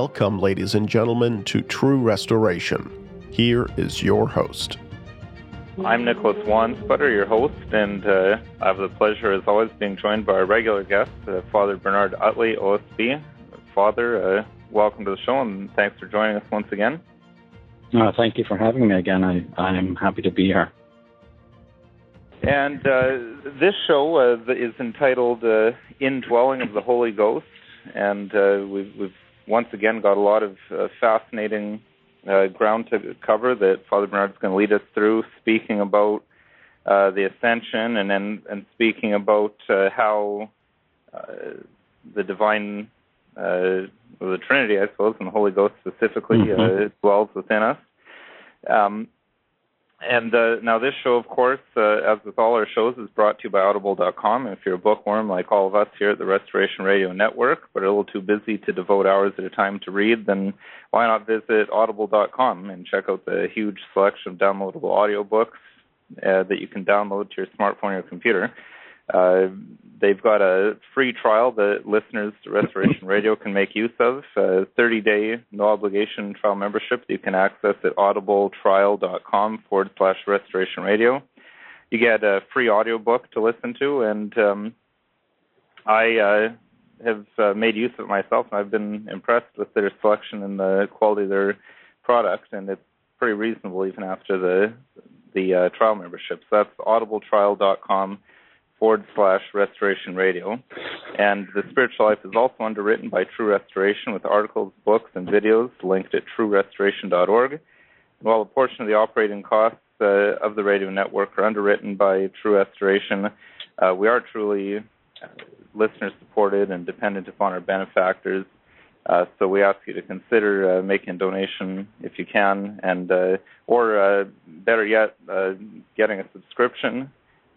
Welcome, ladies and gentlemen, to True Restoration. Here is your host. I'm Nicholas Wansbutter, your host, and uh, I have the pleasure, as always, being joined by our regular guest, uh, Father Bernard Uttley, OSB. Father, uh, welcome to the show, and thanks for joining us once again. Uh, thank you for having me again. I, I'm happy to be here. And uh, this show uh, is entitled uh, Indwelling of the Holy Ghost, and uh, we've, we've, once again got a lot of uh, fascinating uh, ground to cover that Father Bernard's going to lead us through, speaking about the Ascension, and then and speaking about how the divine, the Trinity, I suppose, and the Holy Ghost specifically, mm-hmm. dwells within us. Um, and uh, now this show, of course, uh, as with all our shows, is brought to you by Audible.com. If you're a bookworm like all of us here at the Restoration Radio Network, but a little too busy to devote hours at a time to read, then why not visit Audible.com and check out the huge selection of downloadable audiobooks uh, that you can download to your smartphone or computer. Uh, they've got a free trial that listeners to Restoration Radio can make use of, a 30 day no obligation trial membership that you can access at audibletrial.com forward slash restoration radio. You get a free audiobook to listen to, and um, I uh, have uh, made use of it myself, and I've been impressed with their selection and the quality of their product, and it's pretty reasonable even after the the uh, trial membership. So that's audibletrial.com forward slash restoration radio. And the spiritual life is also underwritten by True Restoration with articles, books, and videos linked at truerestoration.org. And while a portion of the operating costs uh, of the radio network are underwritten by True Restoration, uh, we are truly uh, listener supported and dependent upon our benefactors. Uh, so we ask you to consider uh, making a donation if you can, and uh, or uh, better yet, uh, getting a subscription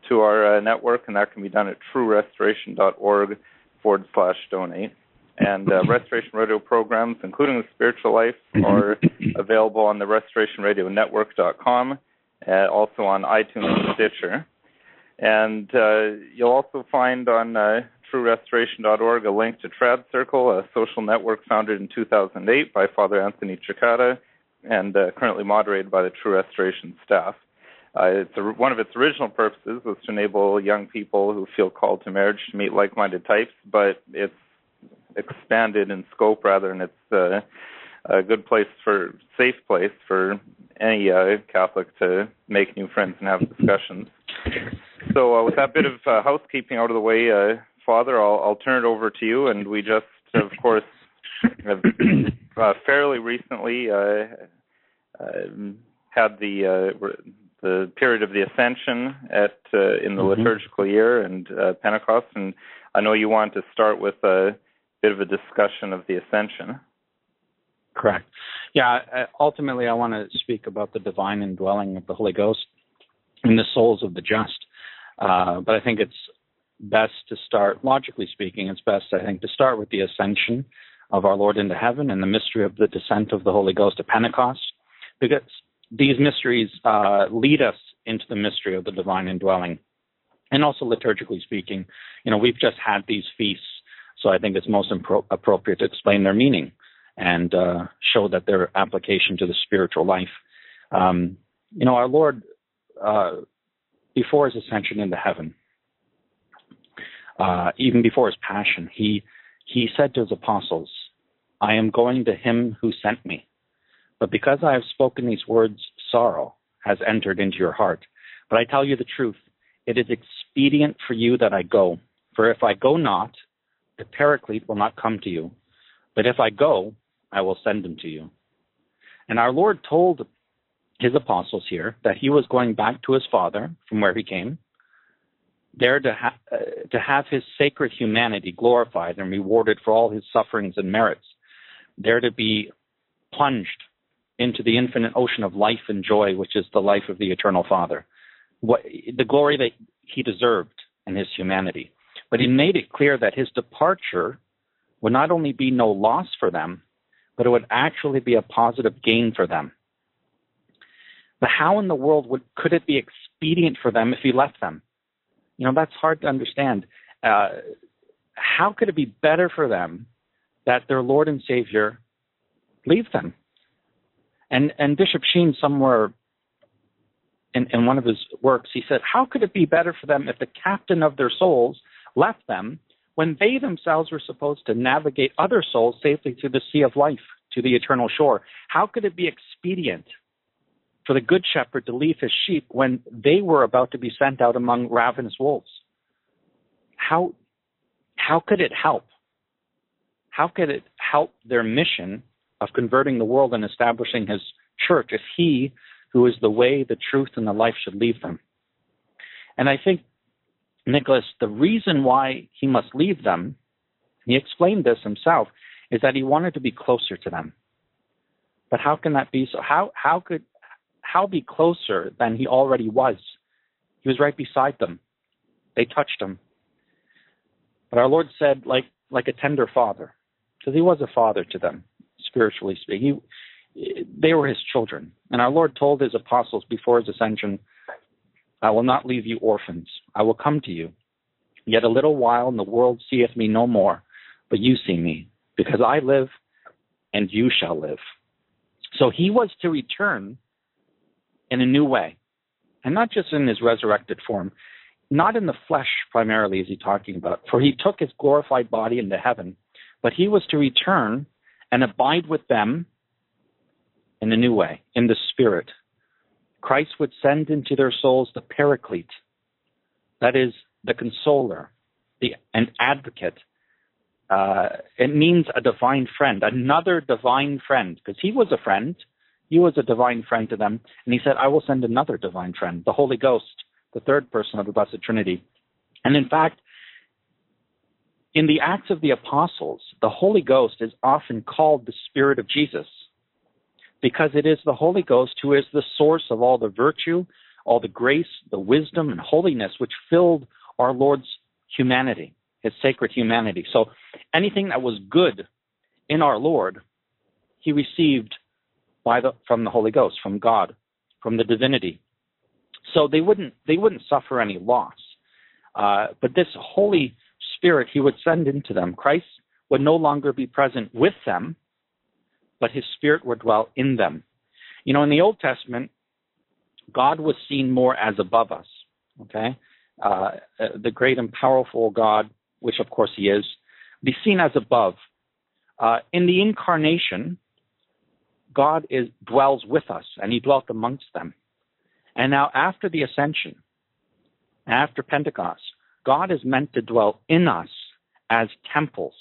to our uh, network, and that can be done at truerestoration.org forward slash donate. And uh, Restoration Radio programs, including the Spiritual Life, mm-hmm. are available on the restorationradionetwork.com, uh, also on iTunes and Stitcher. And uh, you'll also find on uh, truerestoration.org a link to Trad Circle, a social network founded in 2008 by Father Anthony Cekada and uh, currently moderated by the True Restoration staff. Uh, it's a, one of its original purposes was to enable young people who feel called to marriage to meet like-minded types, but it's expanded in scope rather, and it's uh, a good place for safe place for any uh, Catholic to make new friends and have discussions. So, uh, with that bit of uh, housekeeping out of the way, uh, Father, I'll, I'll turn it over to you. And we just, of course, have uh, fairly recently uh, uh, had the uh, the period of the Ascension at uh, in the mm-hmm. liturgical year and uh, Pentecost, and I know you want to start with a bit of a discussion of the Ascension. Correct. Yeah. Ultimately, I want to speak about the divine indwelling of the Holy Ghost in the souls of the just. Uh, but I think it's best to start, logically speaking, it's best, I think, to start with the ascension of our Lord into heaven and the mystery of the descent of the Holy Ghost at Pentecost. Because these mysteries uh, lead us into the mystery of the divine indwelling. And also liturgically speaking, you know, we've just had these feasts, so I think it's most impro- appropriate to explain their meaning and uh, show that their application to the spiritual life. Um, you know, our Lord, uh, before his ascension into heaven, uh, even before his passion, he he said to his apostles, "I am going to him who sent me." But because I have spoken these words, sorrow has entered into your heart. But I tell you the truth, it is expedient for you that I go. For if I go not, the Paraclete will not come to you. But if I go, I will send him to you. And our Lord told his apostles here that he was going back to his Father from where he came, there to, ha- uh, to have his sacred humanity glorified and rewarded for all his sufferings and merits, there to be plunged into the infinite ocean of life and joy, which is the life of the eternal Father. What, the glory that he deserved in his humanity. But he made it clear that his departure would not only be no loss for them, but it would actually be a positive gain for them. But how in the world would could it be expedient for them if he left them? You know, that's hard to understand. Uh, how could it be better for them that their Lord and Savior leave them. And and Bishop Sheen somewhere in, in one of his works, he said, How could it be better for them if the captain of their souls left them when they themselves were supposed to navigate other souls safely through the sea of life to the eternal shore? How could it be expedient for the good shepherd to leave his sheep when they were about to be sent out among ravenous wolves? How how could it help? How could it help their mission of converting the world and establishing his church if he who is the way, the truth, and the life should leave them. And I think, Nicholas, the reason why he must leave them, he explained this himself, is that he wanted to be closer to them. But how can that be so? How how could how be closer than he already was? He was right beside them. They touched him. But our Lord said, like like a tender father, because he was a father to them, spiritually speaking. He they were his children. And our Lord told his apostles before his ascension, I will not leave you orphans. I will come to you. Yet a little while, and the world seeth me no more, but you see me, because I live, and you shall live. So he was to return in a new way, and not just in his resurrected form, not in the flesh primarily, is he talking about, for he took his glorified body into heaven, but he was to return and abide with them in a new way, in the Spirit. Christ would send into their souls the Paraclete, that is, the consoler, the an advocate. Uh, it means a divine friend, another divine friend, because he was a friend. He was a divine friend to them. And he said, I will send another divine friend, the Holy Ghost, the third person of the Blessed Trinity. And in fact, in the Acts of the Apostles, the Holy Ghost is often called the Spirit of Jesus because it is the Holy Ghost who is the source of all the virtue, all the grace, the wisdom, and holiness which filled our Lord's humanity, his sacred humanity. So anything that was good in our Lord, he received by the, from the Holy Ghost, from God, from the divinity. So they wouldn't they wouldn't suffer any loss. Uh, but this Holy Spirit he would send into them. Christ would no longer be present with them, but his spirit would dwell in them. You know, in the Old Testament, God was seen more as above us, okay? Uh, the great and powerful God, which of course he is, be seen as above. Uh, in the incarnation, God is, dwells with us, and he dwelt amongst them. And now, after the ascension, after Pentecost, God is meant to dwell in us as temples.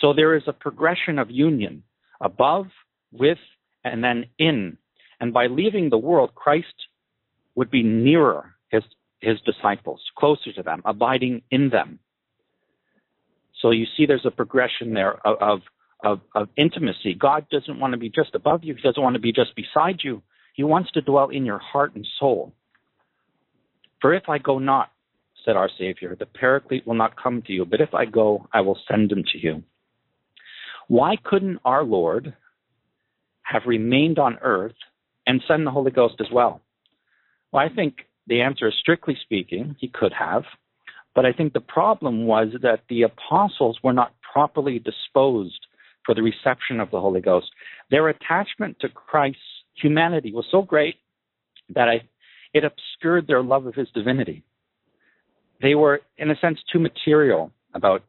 So there is a progression of union above, with, and then in. And by leaving the world, Christ would be nearer his, his disciples, closer to them, abiding in them. So you see there's a progression there of, of, of, of intimacy. God doesn't want to be just above you, He doesn't want to be just beside you. He wants to dwell in your heart and soul. For if I go not, said our Savior, the Paraclete will not come to you, but if I go, I will send him to you. Why couldn't our Lord have remained on earth and send the Holy Ghost as well? Well, I think the answer is strictly speaking, he could have. But I think the problem was that the apostles were not properly disposed for the reception of the Holy Ghost. Their attachment to Christ's humanity was so great that I, it obscured their love of his divinity. They were, in a sense, too material about,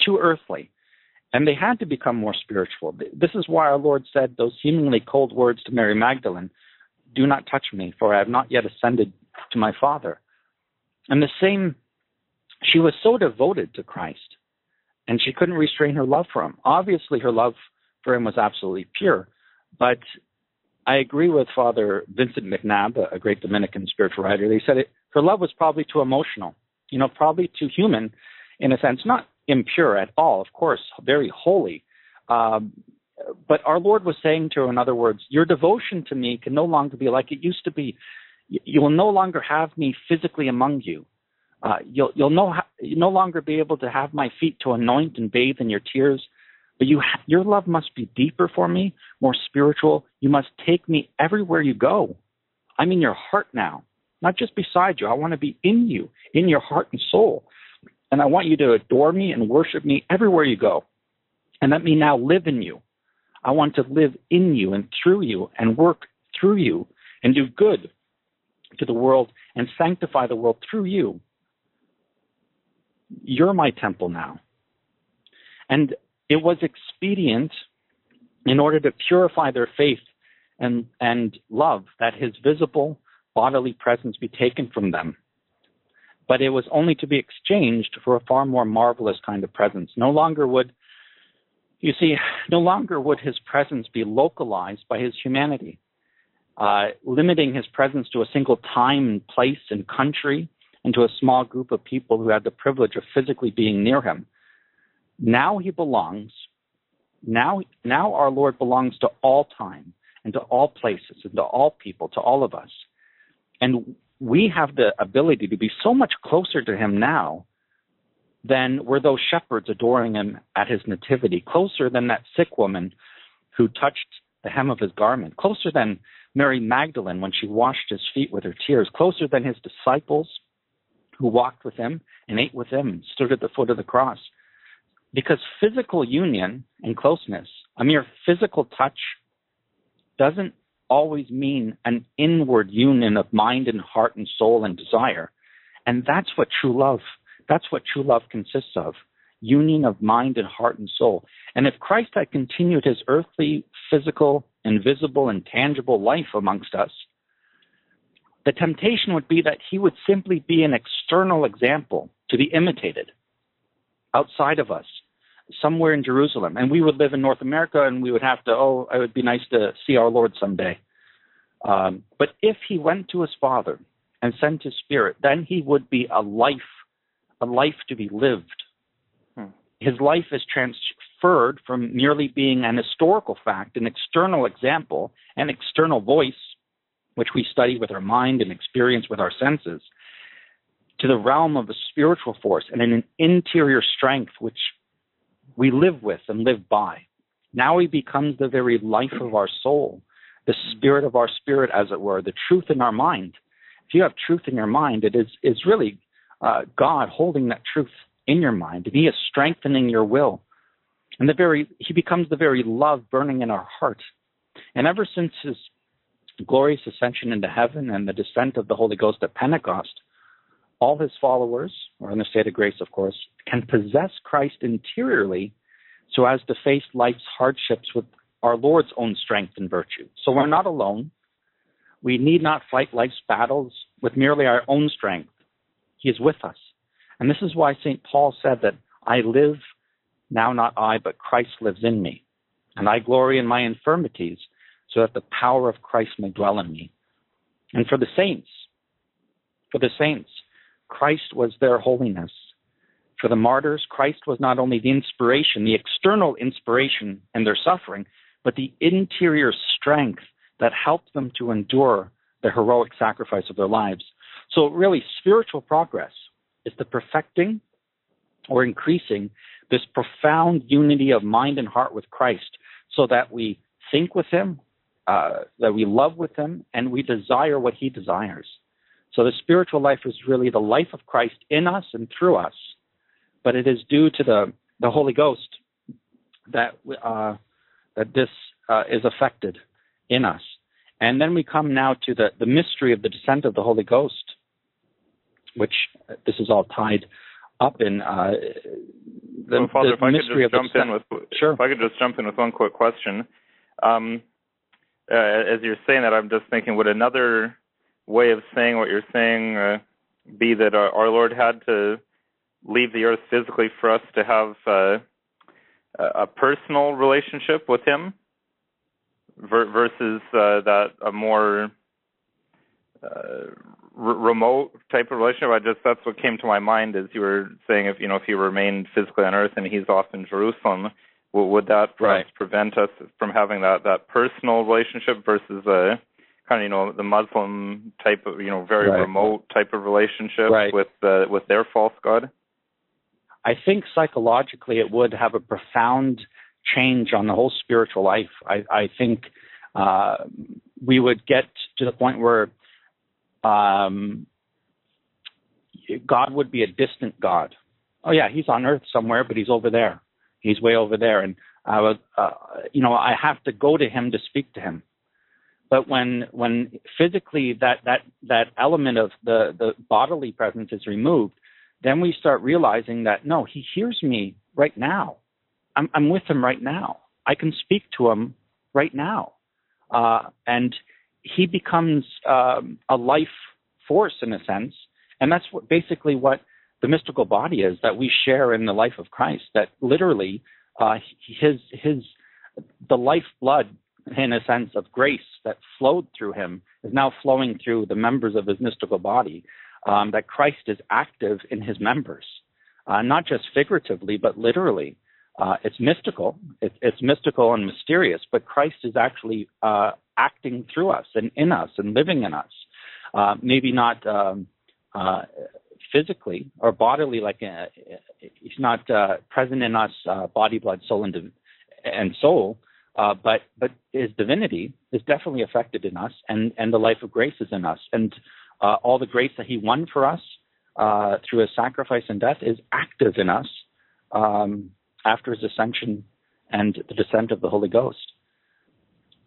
too earthly and they had to become more spiritual. This is why our Lord said those seemingly cold words to Mary Magdalene Do not touch me, for I have not yet ascended to my Father. And the same, she was so devoted to Christ, and she couldn't restrain her love for him. Obviously, her love for him was absolutely pure, but I agree with Father Vincent McNabb, a great Dominican spiritual writer. They said it, her love was probably too emotional, you know, probably too human in a sense, not impure at all, of course, very holy. Um, but our Lord was saying to her, in other words, your devotion to me can no longer be like it used to be. You will no longer have me physically among you. Uh, you'll you'll no you no longer be able to have my feet to anoint and bathe in your tears, but you ha- your love must be deeper for me, more spiritual. You must take me everywhere you go. I'm in your heart now, not just beside you. I want to be in you, in your heart and soul. And I want you to adore me and worship me everywhere you go. And let me now live in you. I want to live in you and through you and work through you and do good to the world and sanctify the world through you. You're my temple now. And it was expedient in order to purify their faith and, and love that his visible bodily presence be taken from them. But it was only to be exchanged for a far more marvelous kind of presence. No longer would, you see, no longer would his presence be localized by his humanity, uh, limiting his presence to a single time and place and country and to a small group of people who had the privilege of physically being near him. Now he belongs, now, now our Lord belongs to all time and to all places and to all people, to all of us. And we have the ability to be so much closer to him now than were those shepherds adoring him at his nativity, closer than that sick woman who touched the hem of his garment, closer than Mary Magdalene when she washed his feet with her tears, closer than his disciples who walked with him and ate with him and stood at the foot of the cross. Because physical union and closeness, a mere physical touch, doesn't always mean an inward union of mind and heart and soul and desire. And that's what true love, that's what true love consists of. Union of mind and heart and soul. And if Christ had continued his earthly, physical, invisible, and tangible life amongst us, the temptation would be that he would simply be an external example to be imitated outside of us somewhere in Jerusalem, and we would live in North America, and we would have to, oh, it would be nice to see our Lord someday. Um, but if he went to his Father and sent his Spirit, then he would be a life, a life to be lived. Hmm. His life is transferred from merely being an historical fact, an external example, an external voice, which we study with our mind and experience with our senses, to the realm of a spiritual force and an interior strength which we live with and live by. Now he becomes the very life of our soul, the spirit of our spirit, as it were, the truth in our mind. If you have truth in your mind, it is, is really uh, God holding that truth in your mind, and He is strengthening your will. And the very He becomes the very love burning in our heart. And ever since His glorious ascension into heaven and the descent of the Holy Ghost at Pentecost, all his followers, or in the state of grace, of course, can possess Christ interiorly so as to face life's hardships with our Lord's own strength and virtue. So we're not alone. We need not fight life's battles with merely our own strength. He is with us. And this is why St. Paul said that I live, now not I, but Christ lives in me. And I glory in my infirmities, so that the power of Christ may dwell in me. And for the saints, for the saints, Christ was their holiness. For the martyrs, Christ was not only the inspiration, the external inspiration in their suffering, but the interior strength that helped them to endure the heroic sacrifice of their lives. So, really, spiritual progress is the perfecting or increasing this profound unity of mind and heart with Christ so that we think with Him, uh, that we love with Him, and we desire what He desires. So the spiritual life is really the life of Christ in us and through us, but it is due to the, the Holy Ghost that uh, that this uh, is affected in us. And then we come now to the, the mystery of the descent of the Holy Ghost, which uh, this is all tied up in. Uh, the, well, Father, the if I could just jump in with sure. if I could just jump in with one quick question. Um, uh, as you're saying that, I'm just thinking, would another way of saying what you're saying uh, be that our, our, Lord had to leave the earth physically for us to have uh, a personal relationship with Him ver- versus uh, that a more uh, r- remote type of relationship. I just that's what came to my mind as you were saying if you know if He remained physically on earth and He's off in Jerusalem. Would that perhaps right. prevent us from having that, that personal relationship versus a kind of you know the Muslim type of you know very right. remote type of relationship right. with uh, with their false god? I think psychologically it would have a profound change on the whole spiritual life. I, I think uh, we would get to the point where um, God would be a distant God. Oh yeah, he's on earth somewhere, but he's over there. He's way over there, and I was, uh, you know, I have to go to him to speak to him. But when when physically that that that element of the the bodily presence is removed, then we start realizing that no, he hears me right now. I'm I'm with him right now. I can speak to him right now, uh, and he becomes um, a life force in a sense, and that's what basically what the mystical body is that we share in the life of Christ. That literally, uh, his his the lifeblood, in a sense of grace that flowed through him, is now flowing through the members of his mystical body. Um, that Christ is active in his members, uh, not just figuratively but literally. Uh, it's mystical. It, it's mystical and mysterious, but Christ is actually uh, acting through us and in us and living in us. Uh, maybe not um, uh, physically or bodily, like uh, he's not present in us, body, blood, soul, and, and soul. But but his divinity is definitely affected in us, and and the life of grace is in us, and all the grace that he won for us through his sacrifice and death is active in us um, after his ascension and the descent of the Holy Ghost.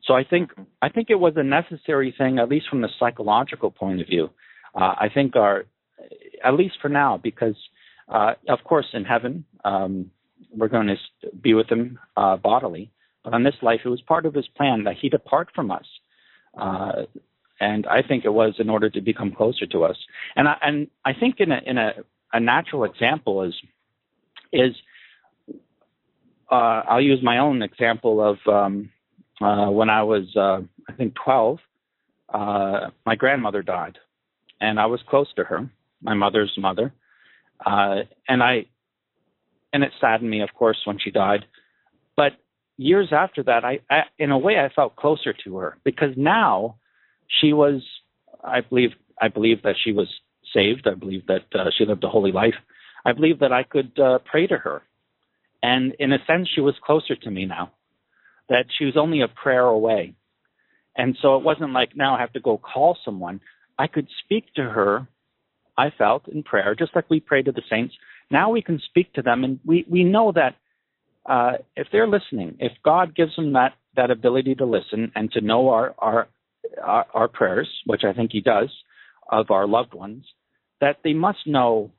So I think I think it was a necessary thing, at least from the psychological point of view. Uh, I think our, at least for now, because uh, of course in heaven um, we're going to be with him uh, bodily, but on this life it was part of his plan that he depart from us, uh, and I think it was in order to become closer to us. And I, and I think in a in a, a natural example is is uh, I'll use my own example of. Um, uh, when I was, uh, I think, 12, uh, my grandmother died, and I was close to her, my mother's mother, uh, and I, and it saddened me, of course, when she died. Years after that, I, I, in a way, I felt closer to her because now she was, I believe, I believe that she was saved. I believe that uh, she lived a holy life. I believe that I could uh, pray to her, and in a sense, she was closer to me now that she was only a prayer away. And so it wasn't like now I have to go call someone. I could speak to her, I felt, in prayer, just like we pray to the saints. Now we can speak to them, and we, we know that uh, if they're listening, if God gives them that, that ability to listen and to know our, our, our, our prayers, which I think He does, of our loved ones, that they must know,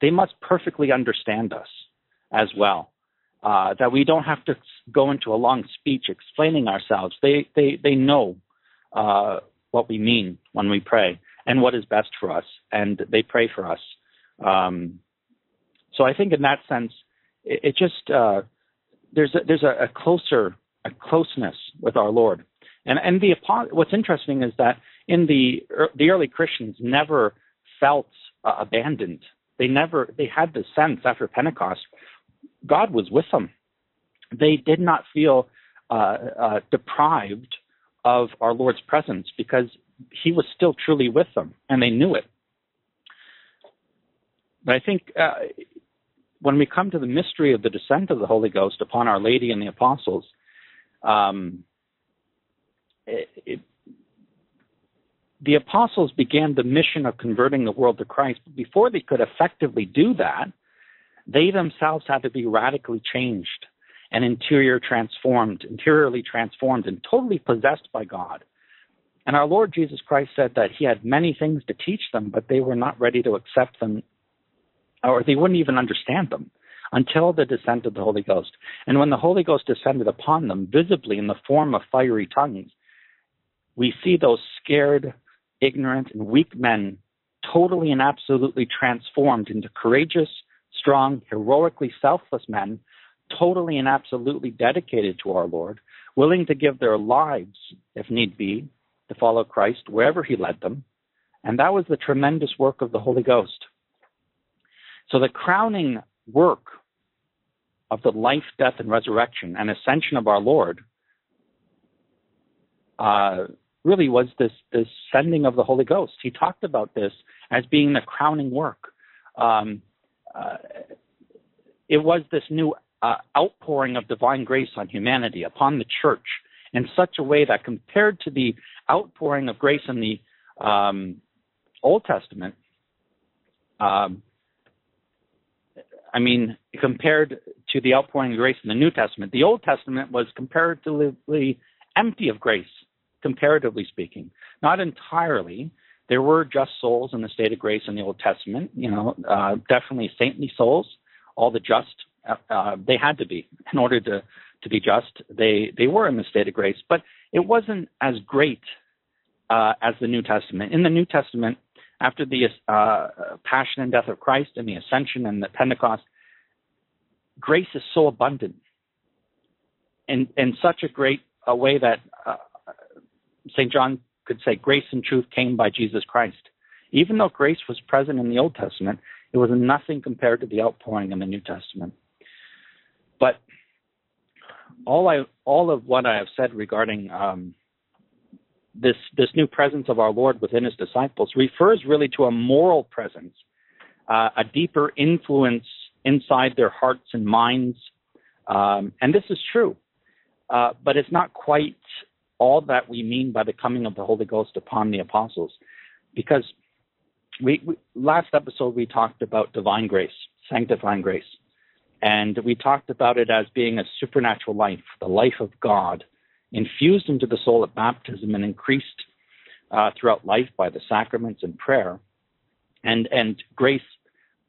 they must perfectly understand us as well uh, that we don't have to go into a long speech explaining ourselves. They they they know uh, what we mean when we pray and what is best for us, and they pray for us. Um, so I think in that sense, it, it just uh, there's a, there's a, a, closer a closeness with our Lord, and and the what's interesting is that in the the early Christians never felt uh, abandoned. They never they had the sense after Pentecost God was with them. They did not feel uh, uh, deprived of our Lord's presence because He was still truly with them, and they knew it. But I think uh, when we come to the mystery of the descent of the Holy Ghost upon Our Lady and the apostles, um, it, it, the apostles began the mission of converting the world to Christ. But before they could effectively do that, they themselves had to be radically changed and interior transformed, interiorly transformed, and totally possessed by God. And our Lord Jesus Christ said that He had many things to teach them, but they were not ready to accept them, or they wouldn't even understand them until the descent of the Holy Ghost. And when the Holy Ghost descended upon them visibly in the form of fiery tongues, we see those scared, ignorant, and weak men totally and absolutely transformed into courageous, strong, heroically selfless men, totally and absolutely dedicated to our Lord, willing to give their lives, if need be, to follow Christ wherever He led them. And that was the tremendous work of the Holy Ghost. So the crowning work of the life, death, and resurrection and ascension of our Lord uh, really was this, this sending of the Holy Ghost. He talked about this as being the crowning work. Um, uh, it was this new uh, outpouring of divine grace on humanity, upon the church, in such a way that compared to the outpouring of grace in the um, Old Testament, um, I mean, compared to the outpouring of grace in the New Testament, the Old Testament was comparatively empty of grace, comparatively speaking. Not entirely. There were just souls in the state of grace in the Old Testament, you know, uh, definitely saintly souls. All the just, uh, uh, they had to be in order to, to be just. They, they were in the state of grace, but it wasn't as great uh, as the New Testament. In the New Testament, after the uh, passion and death of Christ and the ascension and the Pentecost, grace is so abundant in, in such a great a way that uh, St. John could say grace and truth came by Jesus Christ. Even though grace was present in the Old Testament, it was nothing compared to the outpouring in the New Testament. But all I all of what I have said regarding um, this this new presence of our Lord within His disciples refers really to a moral presence, uh, a deeper influence inside their hearts and minds, um, and this is true. Uh, but it's not quite all that we mean by the coming of the Holy Ghost upon the apostles, because we, we last episode we talked about divine grace, sanctifying grace, and we talked about it as being a supernatural life, the life of God, infused into the soul at baptism and increased uh, throughout life by the sacraments and prayer, and and grace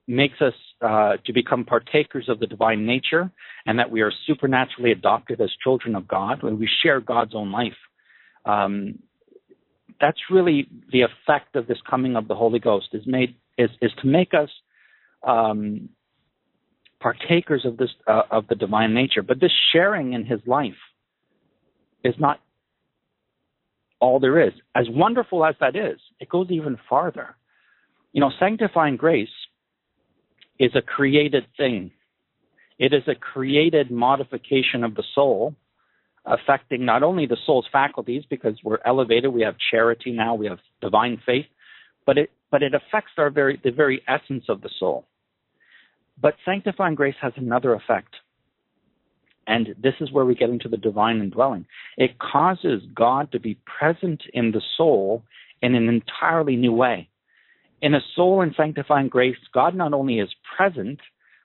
makes us uh, to become partakers of the divine nature and that we are supernaturally adopted as children of God when we share God's own life. Um, that's really the effect of this coming of the Holy Ghost is made is, is to make us um, partakers of this uh, of the divine nature. But this sharing in His life is not all there is. As wonderful as that is, it goes even farther. You know, sanctifying grace is a created thing. It is a created modification of the soul, affecting not only the soul's faculties, because we're elevated, we have charity now, we have divine faith, but it but it affects our very the very essence of the soul. But sanctifying grace has another effect. And this is where we get into the divine indwelling. It causes God to be present in the soul in an entirely new way. In a soul in sanctifying grace, God not only is present,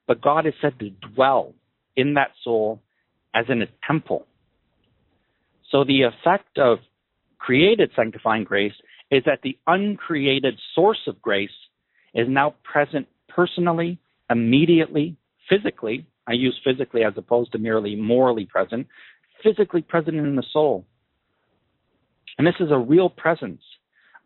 but God is said to dwell in that soul as in a temple. So the effect of created sanctifying grace is that the uncreated source of grace is now present personally, immediately, physically. I use physically as opposed to merely morally present, physically present in the soul. And this is a real presence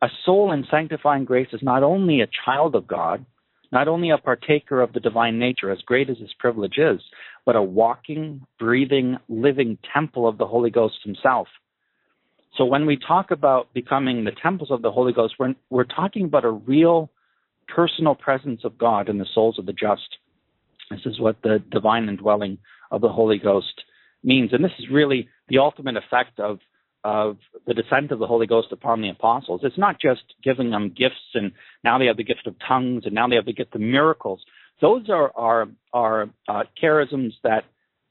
a soul in sanctifying grace is not only a child of God, not only a partaker of the divine nature, as great as his privilege is, but a walking, breathing, living temple of the Holy Ghost himself. So when we talk about becoming the temples of the Holy Ghost, we're, we're talking about a real personal presence of God in the souls of the just. This is what the divine indwelling of the Holy Ghost means. And this is really the ultimate effect of of the descent of the Holy Ghost upon the apostles. It's not just giving them gifts and now they have the gift of tongues and now they have the gift of miracles. Those are are, are uh, charisms that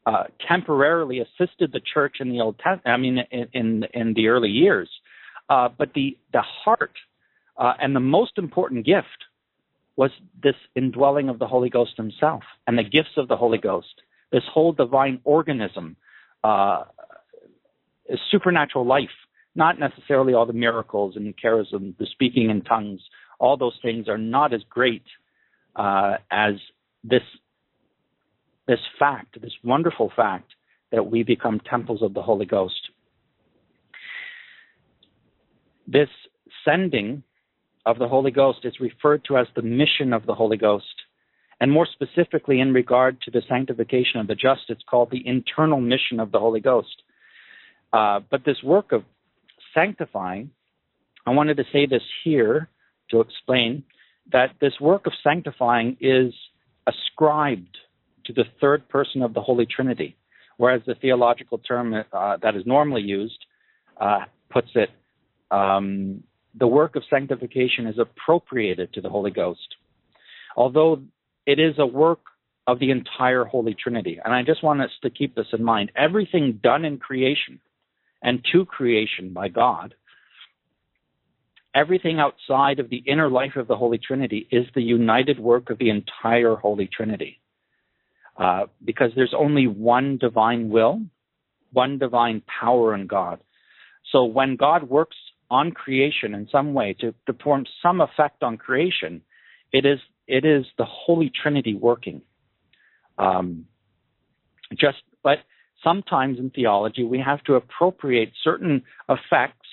uh, temporarily assisted the church in the Old Testament. I mean, in in, in the early years, uh, but the the heart uh, and the most important gift was this indwelling of the Holy Ghost Himself and the gifts of the Holy Ghost. This whole divine organism uh, supernatural life, not necessarily all the miracles and the charism, the speaking in tongues. All those things are not as great uh, as this this fact, this wonderful fact that we become temples of the Holy Ghost. This sending of the Holy Ghost is referred to as the mission of the Holy Ghost. And more specifically, in regard to the sanctification of the just, it's called the internal mission of the Holy Ghost. Uh, but this work of sanctifying, I wanted to say this here to explain that this work of sanctifying is ascribed to the third person of the Holy Trinity, whereas the theological term uh, that is normally used uh, puts it um, the work of sanctification is appropriated to the Holy Ghost, although it is a work of the entire Holy Trinity. And I just want us to keep this in mind. Everything done in creation and to creation by God. Everything outside of the inner life of the Holy Trinity is the united work of the entire Holy Trinity. uh, because there's only one divine will, one divine power in God. So when God works on creation in some way to, to perform some effect on creation, it is it is the Holy Trinity working. Um, just but sometimes in theology we have to appropriate certain effects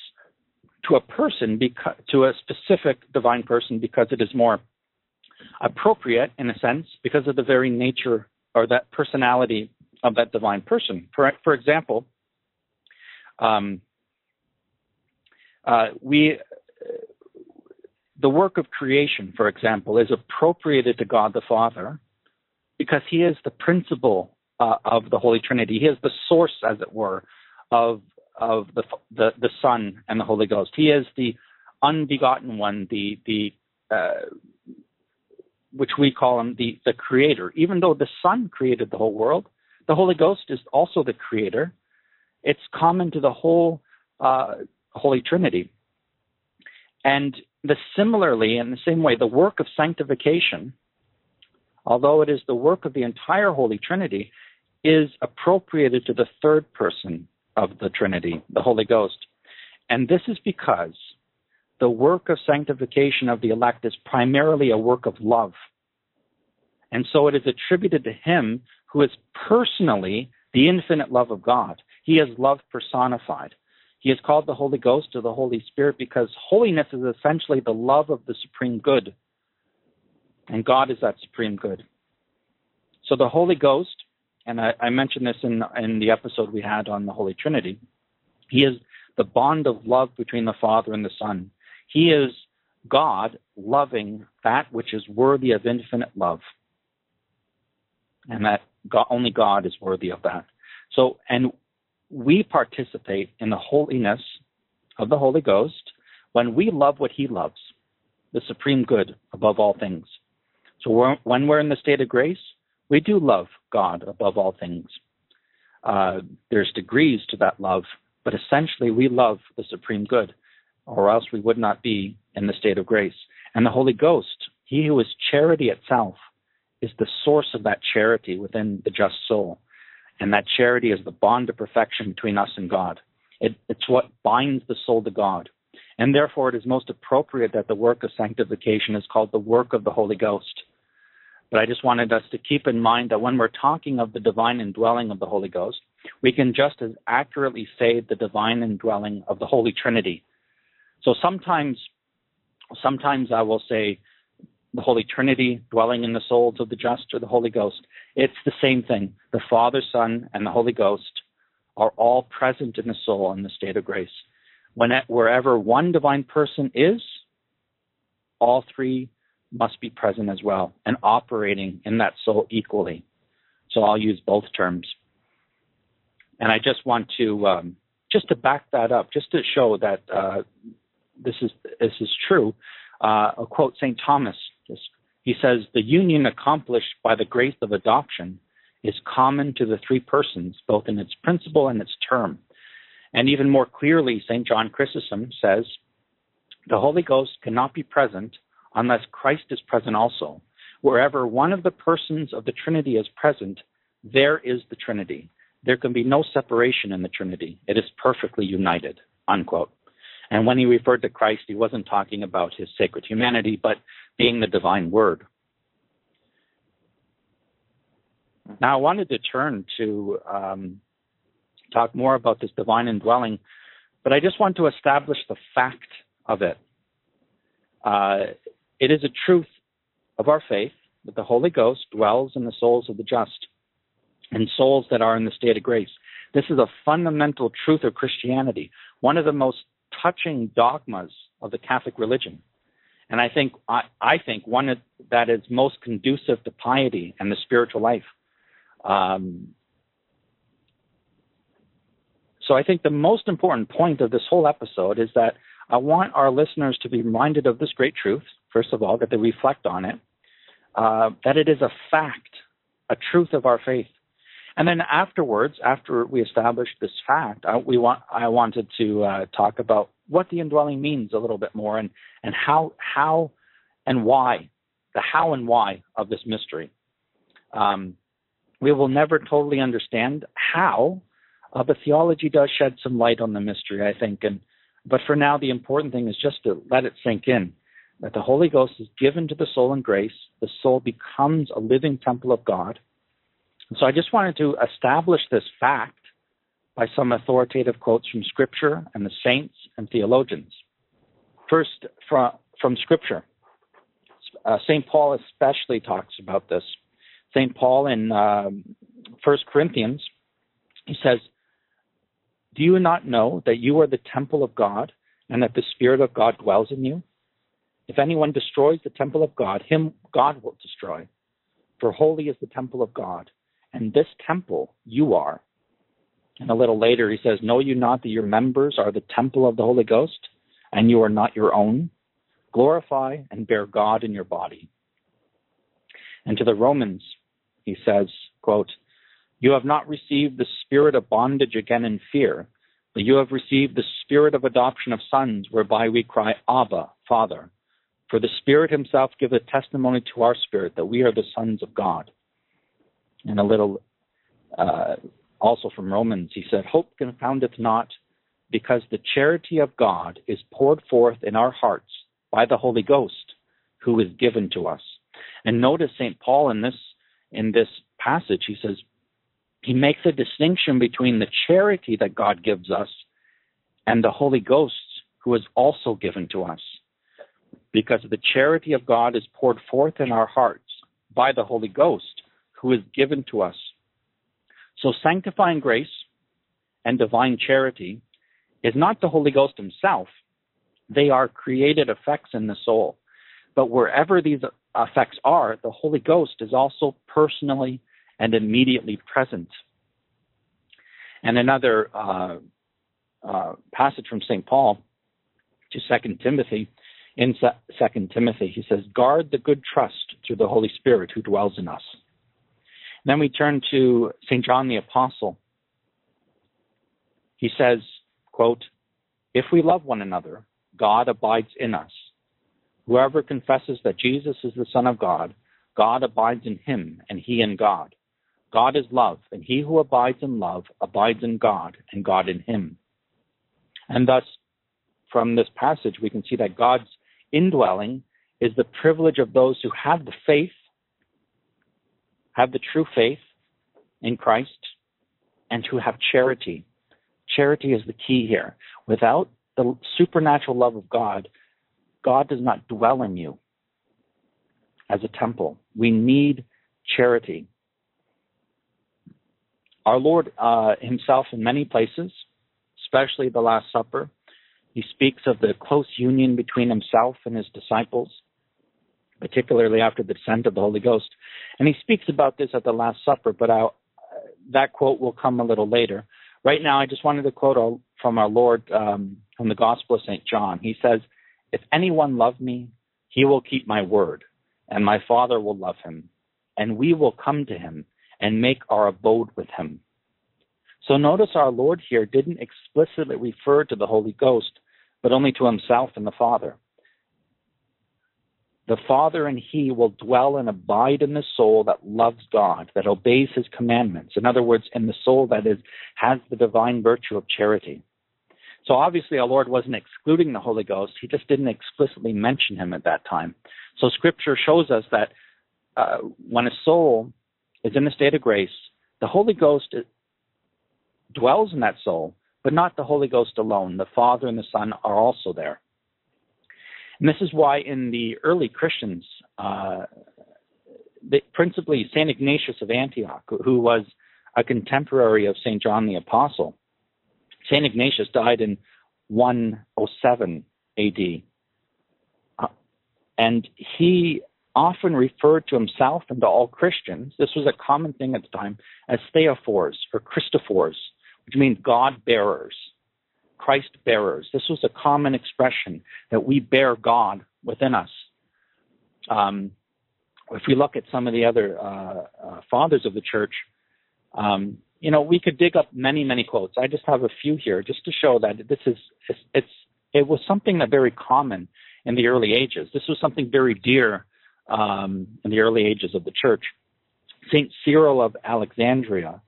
to a person because to a specific divine person because it is more appropriate in a sense because of the very nature or that personality of that divine person. For, for example, um, uh, we the work of creation, for example, is appropriated to God the Father because He is the principle uh, of the Holy Trinity. He is the source, as it were, of of the, the the Son and the Holy Ghost. He is the unbegotten one, the the uh, which we call him the the Creator. Even though the Son created the whole world, the Holy Ghost is also the Creator. It's common to the whole uh, Holy Trinity. And the similarly, in the same way, the work of sanctification, although it is the work of the entire Holy Trinity, is appropriated to the third person of the Trinity, the Holy Ghost. And this is because the work of sanctification of the elect is primarily a work of love. And so it is attributed to him who is personally the infinite love of God. He is love personified. He is called the Holy Ghost or the Holy Spirit because holiness is essentially the love of the supreme good. And God is that supreme good. So the Holy Ghost and I, I mentioned this in in the episode we had on the Holy Trinity. He is the bond of love between the Father and the Son. He is God loving that which is worthy of infinite love, and that God, only God is worthy of that. So, and we participate in the holiness of the Holy Ghost when we love what He loves, the supreme good above all things. So, we're, when we're in the state of grace, we do love God above all things. Uh, there's degrees to that love, but essentially we love the supreme good, or else we would not be in the state of grace. And the Holy Ghost, He who is charity itself, is the source of that charity within the just soul. And that charity is the bond of perfection between us and God. It, it's what binds the soul to God. And therefore, it is most appropriate that the work of sanctification is called the work of the Holy Ghost. But I just wanted us to keep in mind that when we're talking of the divine indwelling of the Holy Ghost, we can just as accurately say the divine indwelling of the Holy Trinity. So sometimes, sometimes I will say the Holy Trinity dwelling in the souls of the just or the Holy Ghost. It's the same thing. The Father, Son, and the Holy Ghost are all present in the soul in the state of grace. When wherever one divine person is, all three must be present as well and operating in that soul equally. So I'll use both terms. And I just want to um, just to back that up, just to show that uh, this is this is true. Uh, I'll quote Saint Thomas. He says, "The union accomplished by the grace of adoption is common to the three persons, both in its principle and its term." And even more clearly, Saint John Chrysostom says, "The Holy Ghost cannot be present unless Christ is present also. Wherever one of the persons of the Trinity is present, there is the Trinity. There can be no separation in the Trinity. It is perfectly united. Unquote. And when he referred to Christ, he wasn't talking about his sacred humanity, but being the divine word. Now, I wanted to turn to um, talk more about this divine indwelling, but I just want to establish the fact of it. Uh, it is a truth of our faith that the Holy Ghost dwells in the souls of the just and souls that are in the state of grace. This is a fundamental truth of Christianity, one of the most touching dogmas of the Catholic religion. And I think I, I think one that is most conducive to piety and the spiritual life. Um, so I think the most important point of this whole episode is that I want our listeners to be reminded of this great truth first of all, that they reflect on it, uh, that it is a fact, a truth of our faith. And then afterwards, after we established this fact, I, we want, I wanted to uh, talk about what the indwelling means a little bit more and, and how, how and why, the how and why of this mystery. Um, We will never totally understand how, uh, but theology does shed some light on the mystery, I think. And but for now, the important thing is just to let it sink in that the Holy Ghost is given to the soul in grace. The soul becomes a living temple of God. And so I just wanted to establish this fact by some authoritative quotes from Scripture and the saints and theologians. First, from, from Scripture. Uh, St. Paul especially talks about this. St. Paul in um, 1 Corinthians, he says, Do you not know that you are the temple of God and that the Spirit of God dwells in you? If anyone destroys the temple of God, him God will destroy. For holy is the temple of God, and this temple you are. And a little later he says, Know you not that your members are the temple of the Holy Ghost, and you are not your own? Glorify and bear God in your body. And to the Romans, he says, quote, You have not received the spirit of bondage again in fear, but you have received the spirit of adoption of sons, whereby we cry, Abba, Father. For the Spirit Himself giveth testimony to our spirit that we are the sons of God. And a little uh, also from Romans, he said, Hope confoundeth not, because the charity of God is poured forth in our hearts by the Holy Ghost, who is given to us. And notice St. Paul in this in this passage, he says, he makes a distinction between the charity that God gives us and the Holy Ghost, who is also given to us. Because the charity of God is poured forth in our hearts by the Holy Ghost, who is given to us. So sanctifying grace and divine charity is not the Holy Ghost himself, they are created effects in the soul. But wherever these effects are, the Holy Ghost is also personally and immediately present. And another uh, uh, passage from St. Paul to Second Timothy, in Second Timothy, he says, "Guard the good trust through the Holy Spirit who dwells in us." Then we turn to St. John the Apostle. He says, quote, "If we love one another, God abides in us. Whoever confesses that Jesus is the Son of God, God abides in him, and he in God. God is love, and he who abides in love abides in God, and God in him. And thus, from this passage, we can see that God's indwelling is the privilege of those who have the faith, have the true faith in Christ, and to have charity. Charity is the key here. Without the supernatural love of God, God does not dwell in you as a temple. We need charity. Our Lord uh, Himself, in many places, especially the Last Supper, He speaks of the close union between Himself and His disciples, particularly after the descent of the Holy Ghost. And He speaks about this at the Last Supper, but I'll, that quote will come a little later. Right now, I just wanted to quote from our Lord um, from the Gospel of St. John. He says, If anyone love me, he will keep my word, and my Father will love him, and we will come to him and make our abode with him. So notice our Lord here didn't explicitly refer to the Holy Ghost, but only to himself and the Father. The Father and He will dwell and abide in the soul that loves God, that obeys His commandments. In other words, in the soul that is has the divine virtue of charity. So obviously, our Lord wasn't excluding the Holy Ghost. He just didn't explicitly mention him at that time. So Scripture shows us that uh, when a soul is in a state of grace, the Holy Ghost dwells in that soul, but not the Holy Ghost alone. The Father and the Son are also there. And this is why in the early Christians, uh, principally St. Ignatius of Antioch, who was a contemporary of St. John the Apostle, St. Ignatius died in 107 AD. Uh, and he often referred to himself and to all Christians, this was a common thing at the time, as theophors or Christophors, which means God bearers, Christ bearers. This was a common expression that we bear God within us. Um, if we look at some of the other uh, uh, fathers of the church, um, you know, we could dig up many, many quotes. I just have a few here just to show that this is it's, it's it was something that very common in the early ages. This was something very dear um, in the early ages of the church. St. Cyril of Alexandria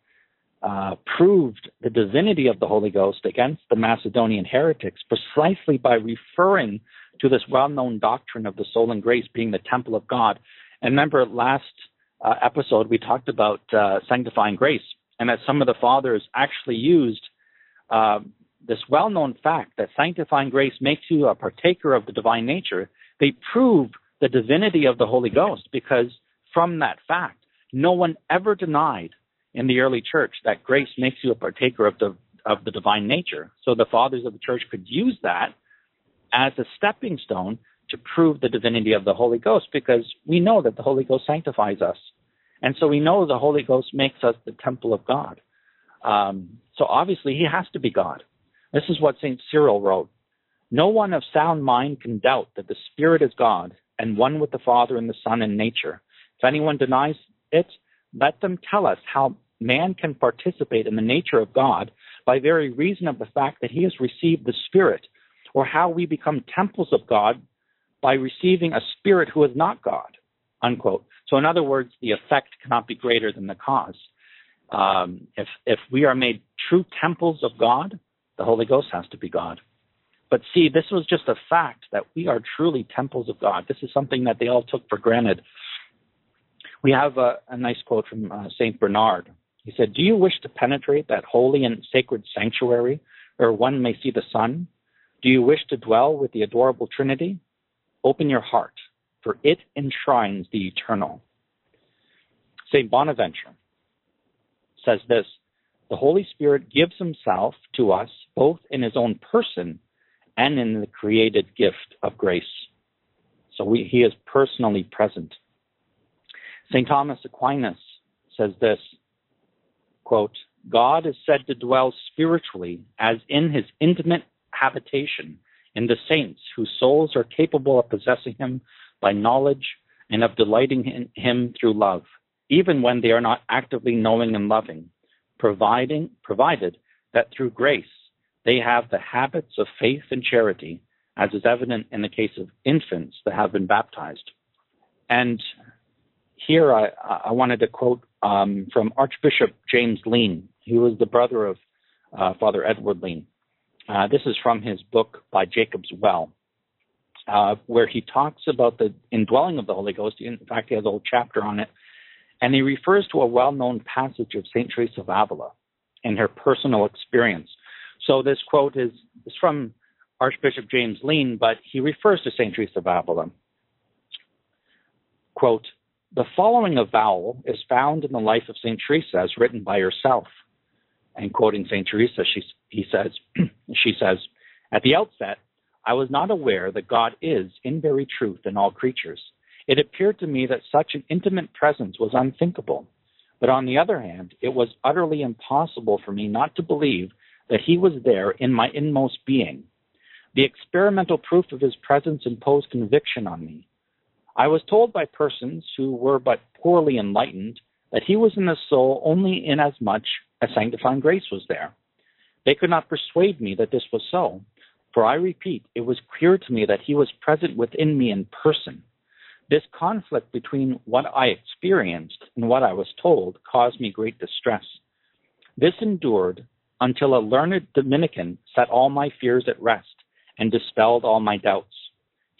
uh, proved the divinity of the Holy Ghost against the Macedonian heretics precisely by referring to this well known doctrine of the soul and grace being the temple of God. And remember, last uh, episode we talked about uh, sanctifying grace, and that some of the fathers actually used uh, this well known fact that sanctifying grace makes you a partaker of the divine nature. They prove the divinity of the Holy Ghost because from that fact, no one ever denied in the early church that grace makes you a partaker of the of the divine nature. So the fathers of the church could use that as a stepping stone to prove the divinity of the Holy Ghost because we know that the Holy Ghost sanctifies us. And so we know the Holy Ghost makes us the temple of God. Um, so obviously he has to be God. This is what St. Cyril wrote. No one of sound mind can doubt that the Spirit is God and one with the Father and the Son in nature. If anyone denies it, let them tell us how man can participate in the nature of God by very reason of the fact that he has received the Spirit, or how we become temples of God by receiving a Spirit who is not God. Unquote. So, in other words, the effect cannot be greater than the cause. Um, if if we are made true temples of God, the Holy Ghost has to be God. But see, this was just a fact that we are truly temples of God. This is something that they all took for granted. We have a, a nice quote from uh, Saint Bernard he said, Do you wish to penetrate that holy and sacred sanctuary where one may see the sun? Do you wish to dwell with the adorable Trinity? Open your heart, for it enshrines the eternal. St. Bonaventure says this The Holy Spirit gives himself to us both in his own person and in the created gift of grace. So we, he is personally present. St. Thomas Aquinas says this quote, God is said to dwell spiritually as in his intimate habitation in the saints whose souls are capable of possessing him by knowledge and of delighting in him through love, even when they are not actively knowing and loving, providing, provided that through grace they have the habits of faith and charity, as is evident in the case of infants that have been baptized. And here I, I wanted to quote um, from Archbishop James Leen. He was the brother of uh, Father Edward Leen. Uh, this is from his book by Jacob's Well, uh, where he talks about the indwelling of the Holy Ghost. In fact, he has a whole chapter on it. And he refers to a well known passage of St. Teresa of Avila and her personal experience. So this quote is, is from Archbishop James Leen, but he refers to St. Teresa of Avila. Quote, the following avowal is found in the life of St. Teresa as written by herself. And quoting St. Teresa, she, he says, she says, At the outset, I was not aware that God is, in very truth, in all creatures. It appeared to me that such an intimate presence was unthinkable. But on the other hand, it was utterly impossible for me not to believe that he was there in my inmost being. The experimental proof of his presence imposed conviction on me. I was told by persons who were but poorly enlightened that he was in the soul only inasmuch as sanctifying grace was there. They could not persuade me that this was so, for I repeat, it was clear to me that he was present within me in person. This conflict between what I experienced and what I was told caused me great distress. This endured until a learned Dominican set all my fears at rest and dispelled all my doubts.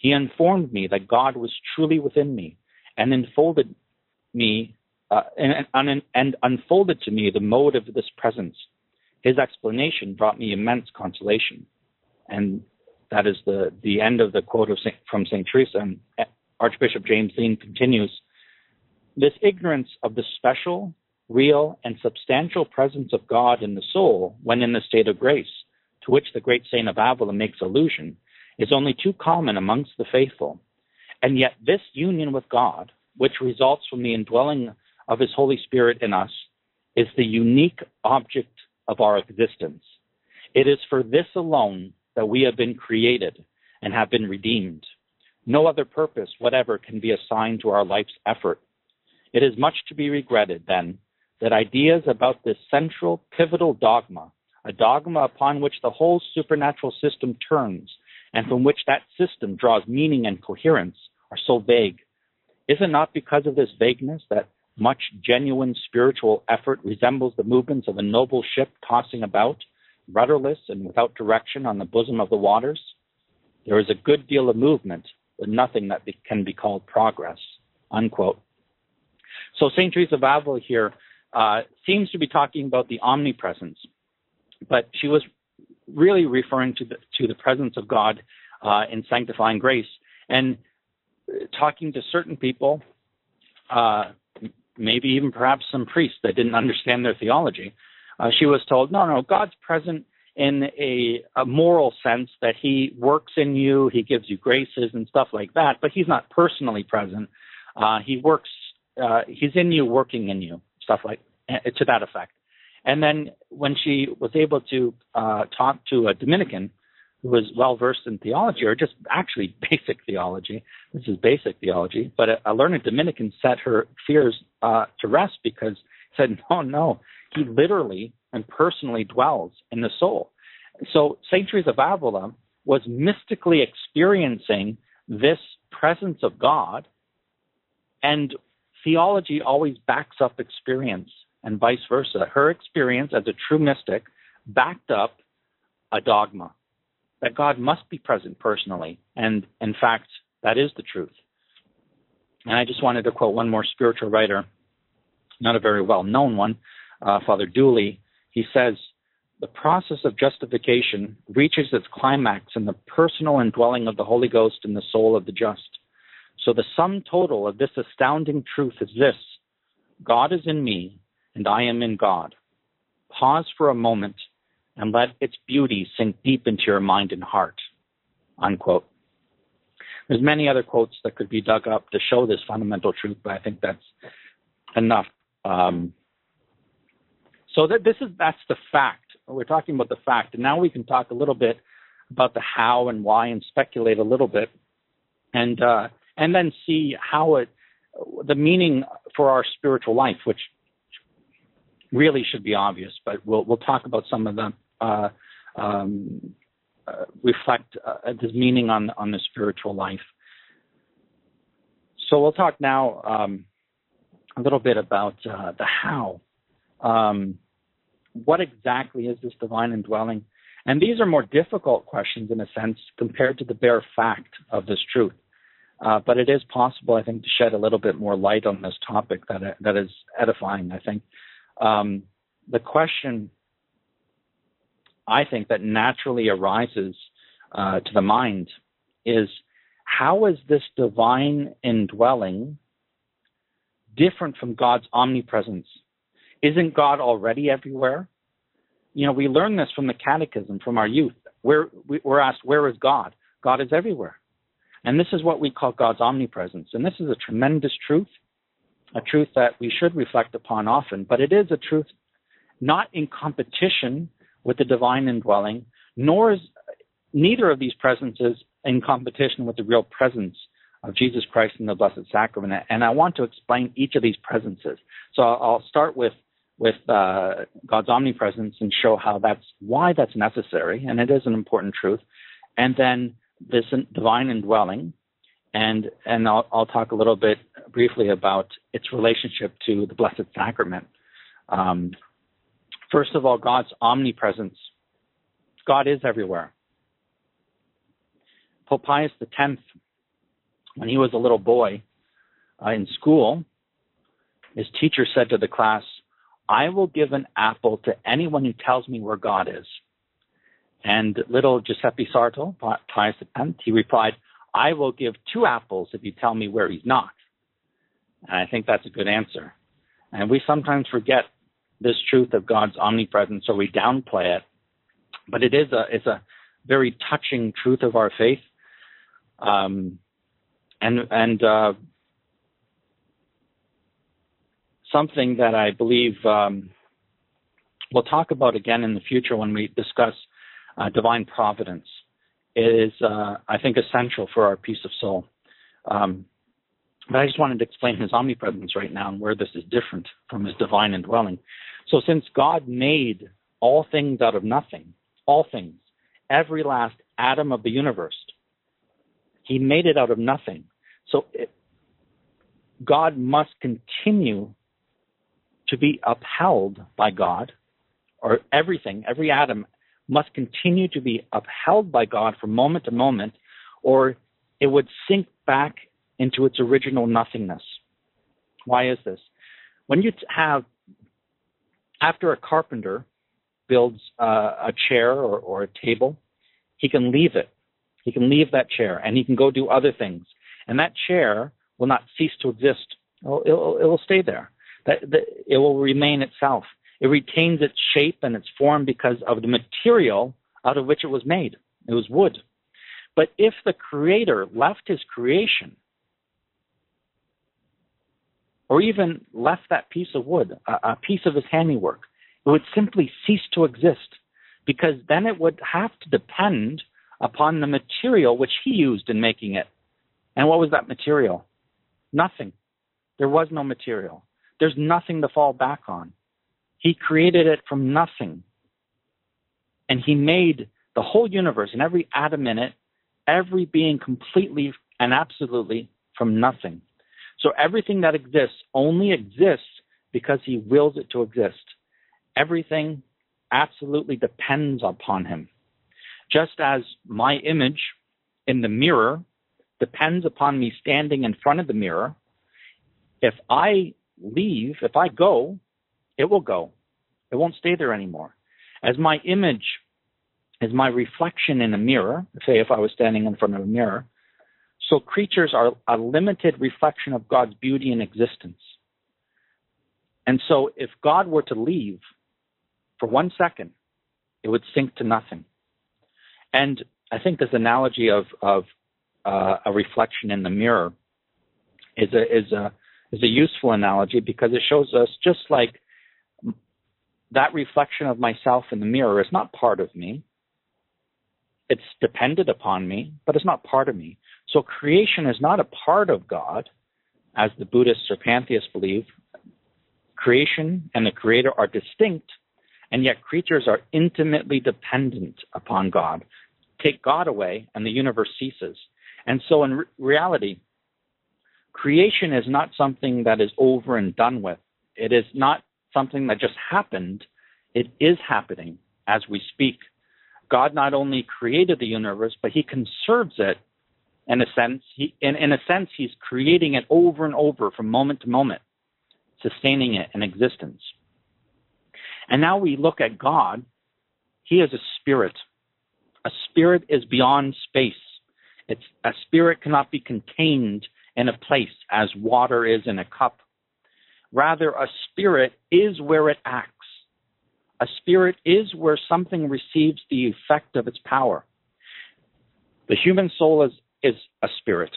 He informed me that God was truly within me and unfolded me uh, and, and, and unfolded to me the mode of this presence. His explanation brought me immense consolation. And that is the, the end of the quote of Saint, from St. Teresa. And Archbishop James Leen continues This ignorance of the special, real, and substantial presence of God in the soul when in the state of grace, to which the great saint of Avila makes allusion, is only too common amongst the faithful. And yet, this union with God, which results from the indwelling of His Holy Spirit in us, is the unique object of our existence. It is for this alone that we have been created and have been redeemed. No other purpose whatever can be assigned to our life's effort. It is much to be regretted, then, that ideas about this central, pivotal dogma, a dogma upon which the whole supernatural system turns, and from which that system draws meaning and coherence are so vague? Is it not because of this vagueness that much genuine spiritual effort resembles the movements of a noble ship tossing about, rudderless and without direction on the bosom of the waters. There is a good deal of movement, but nothing that be, can be called progress. Unquote. So St. Teresa of Avila here uh, seems to be talking about the omnipresence, but she was really referring to the, to the presence of God uh, in sanctifying grace and talking to certain people, uh, maybe even perhaps some priests that didn't understand their theology. Uh, she was told, no, no, God's present in a, a moral sense that he works in you, he gives you graces and stuff like that, but he's not personally present. Uh, he works, uh, he's in you, working in you, stuff like uh, to that effect. And then when she was able to uh, talk to a Dominican who was well versed in theology, or just actually basic theology, this is basic theology, but a, a learned Dominican set her fears uh, to rest because he said, no, no, he literally and personally dwells in the soul. So St. Teresa of Avila was mystically experiencing this presence of God, and theology always backs up experience and vice versa. Her experience as a true mystic backed up a dogma that God must be present personally. And in fact, that is the truth. And I just wanted to quote one more spiritual writer, not a very well known one, uh, Father Dooley. He says, the process of justification reaches its climax in the personal indwelling of the Holy Ghost in the soul of the just. So the sum total of this astounding truth is this God is in me, and I am in God. Pause for a moment and let its beauty sink deep into your mind and heart. Unquote. There's many other quotes that could be dug up to show this fundamental truth, but I think that's enough. Um, so that this is that's the fact. We're talking about the fact, and now we can talk a little bit about the how and why, and speculate a little bit, and uh, and then see how it the meaning for our spiritual life, which really should be obvious, but we'll we'll talk about some of them. Uh, um, uh, reflect uh, this meaning on on the spiritual life. So we'll talk now um, a little bit about uh, the how. Um, what exactly is this divine indwelling? And these are more difficult questions in a sense compared to the bare fact of this truth. Uh, but it is possible, I think, to shed a little bit more light on this topic that that is edifying. I think um, the question I think that naturally arises uh, to the mind is how is this divine indwelling different from God's omnipresence? Isn't God already everywhere? You know, we learn this from the catechism from our youth. We're, we're asked, where is God? God is everywhere. And this is what we call God's omnipresence. And this is a tremendous truth, a truth that we should reflect upon often, but it is a truth not in competition with the divine indwelling, nor is neither of these presences in competition with the real presence of Jesus Christ in the Blessed Sacrament. And I want to explain each of these presences. So I'll start with with uh, God's omnipresence and show how that's why that's necessary, and it is an important truth. And then this divine indwelling, and and I'll, I'll talk a little bit briefly about its relationship to the Blessed Sacrament. Um, First of all, God's omnipresence. God is everywhere. Pope Pius X, when he was a little boy uh, in school, his teacher said to the class, I will give an apple to anyone who tells me where God is. And little Giuseppe Sarto, Pius X, he replied, I will give two apples if you tell me where he's not. And I think that's a good answer. And we sometimes forget this truth of God's omnipresence, or we downplay it. But it is a it's a very touching truth of our faith, um, and and uh, something that I believe um, we'll talk about again in the future when we discuss uh, divine providence. Is uh, I think essential for our peace of soul. Um, but I just wanted to explain his omnipresence right now and where this is different from his divine indwelling. So, since God made all things out of nothing, all things, every last atom of the universe, he made it out of nothing. So, it, God must continue to be upheld by God, or everything, every atom must continue to be upheld by God from moment to moment, or it would sink back into its original nothingness. Why is this? When you have, after a carpenter builds uh, a chair or, or a table, he can leave it. He can leave that chair and he can go do other things. And that chair will not cease to exist. It will stay there. That, that, it will remain itself. It retains its shape and its form because of the material out of which it was made. It was wood. But if the creator left his creation, or even left that piece of wood, a, a piece of his handiwork, it would simply cease to exist because then it would have to depend upon the material which he used in making it. And what was that material? Nothing. There was no material. There's nothing to fall back on. He created it from nothing. And he made the whole universe and every atom in it, every being completely and absolutely from nothing. So everything that exists only exists because he wills it to exist. Everything absolutely depends upon him. Just as my image in the mirror depends upon me standing in front of the mirror, if I leave, if I go, it will go. It won't stay there anymore. As my image is my reflection in a mirror, say if I was standing in front of a mirror, so creatures are a limited reflection of God's beauty and existence. And so if God were to leave for one second, it would sink to nothing. And I think this analogy of, of uh, a reflection in the mirror is a, is, a, is a useful analogy because it shows us just like that reflection of myself in the mirror is not part of me. It's dependent upon me, but it's not part of me. So creation is not a part of God, as the Buddhists or pantheists believe. Creation and the creator are distinct, and yet creatures are intimately dependent upon God. Take God away, and the universe ceases. And so, in re- reality, creation is not something that is over and done with. It is not something that just happened, it is happening as we speak. God not only created the universe, but he conserves it in a sense. He, in, in a sense, he's creating it over and over from moment to moment, sustaining it in existence. And now we look at God. He is a spirit. A spirit is beyond space. It's, a spirit cannot be contained in a place as water is in a cup. Rather, a spirit is where it acts. A spirit is where something receives the effect of its power. The human soul is, is a spirit,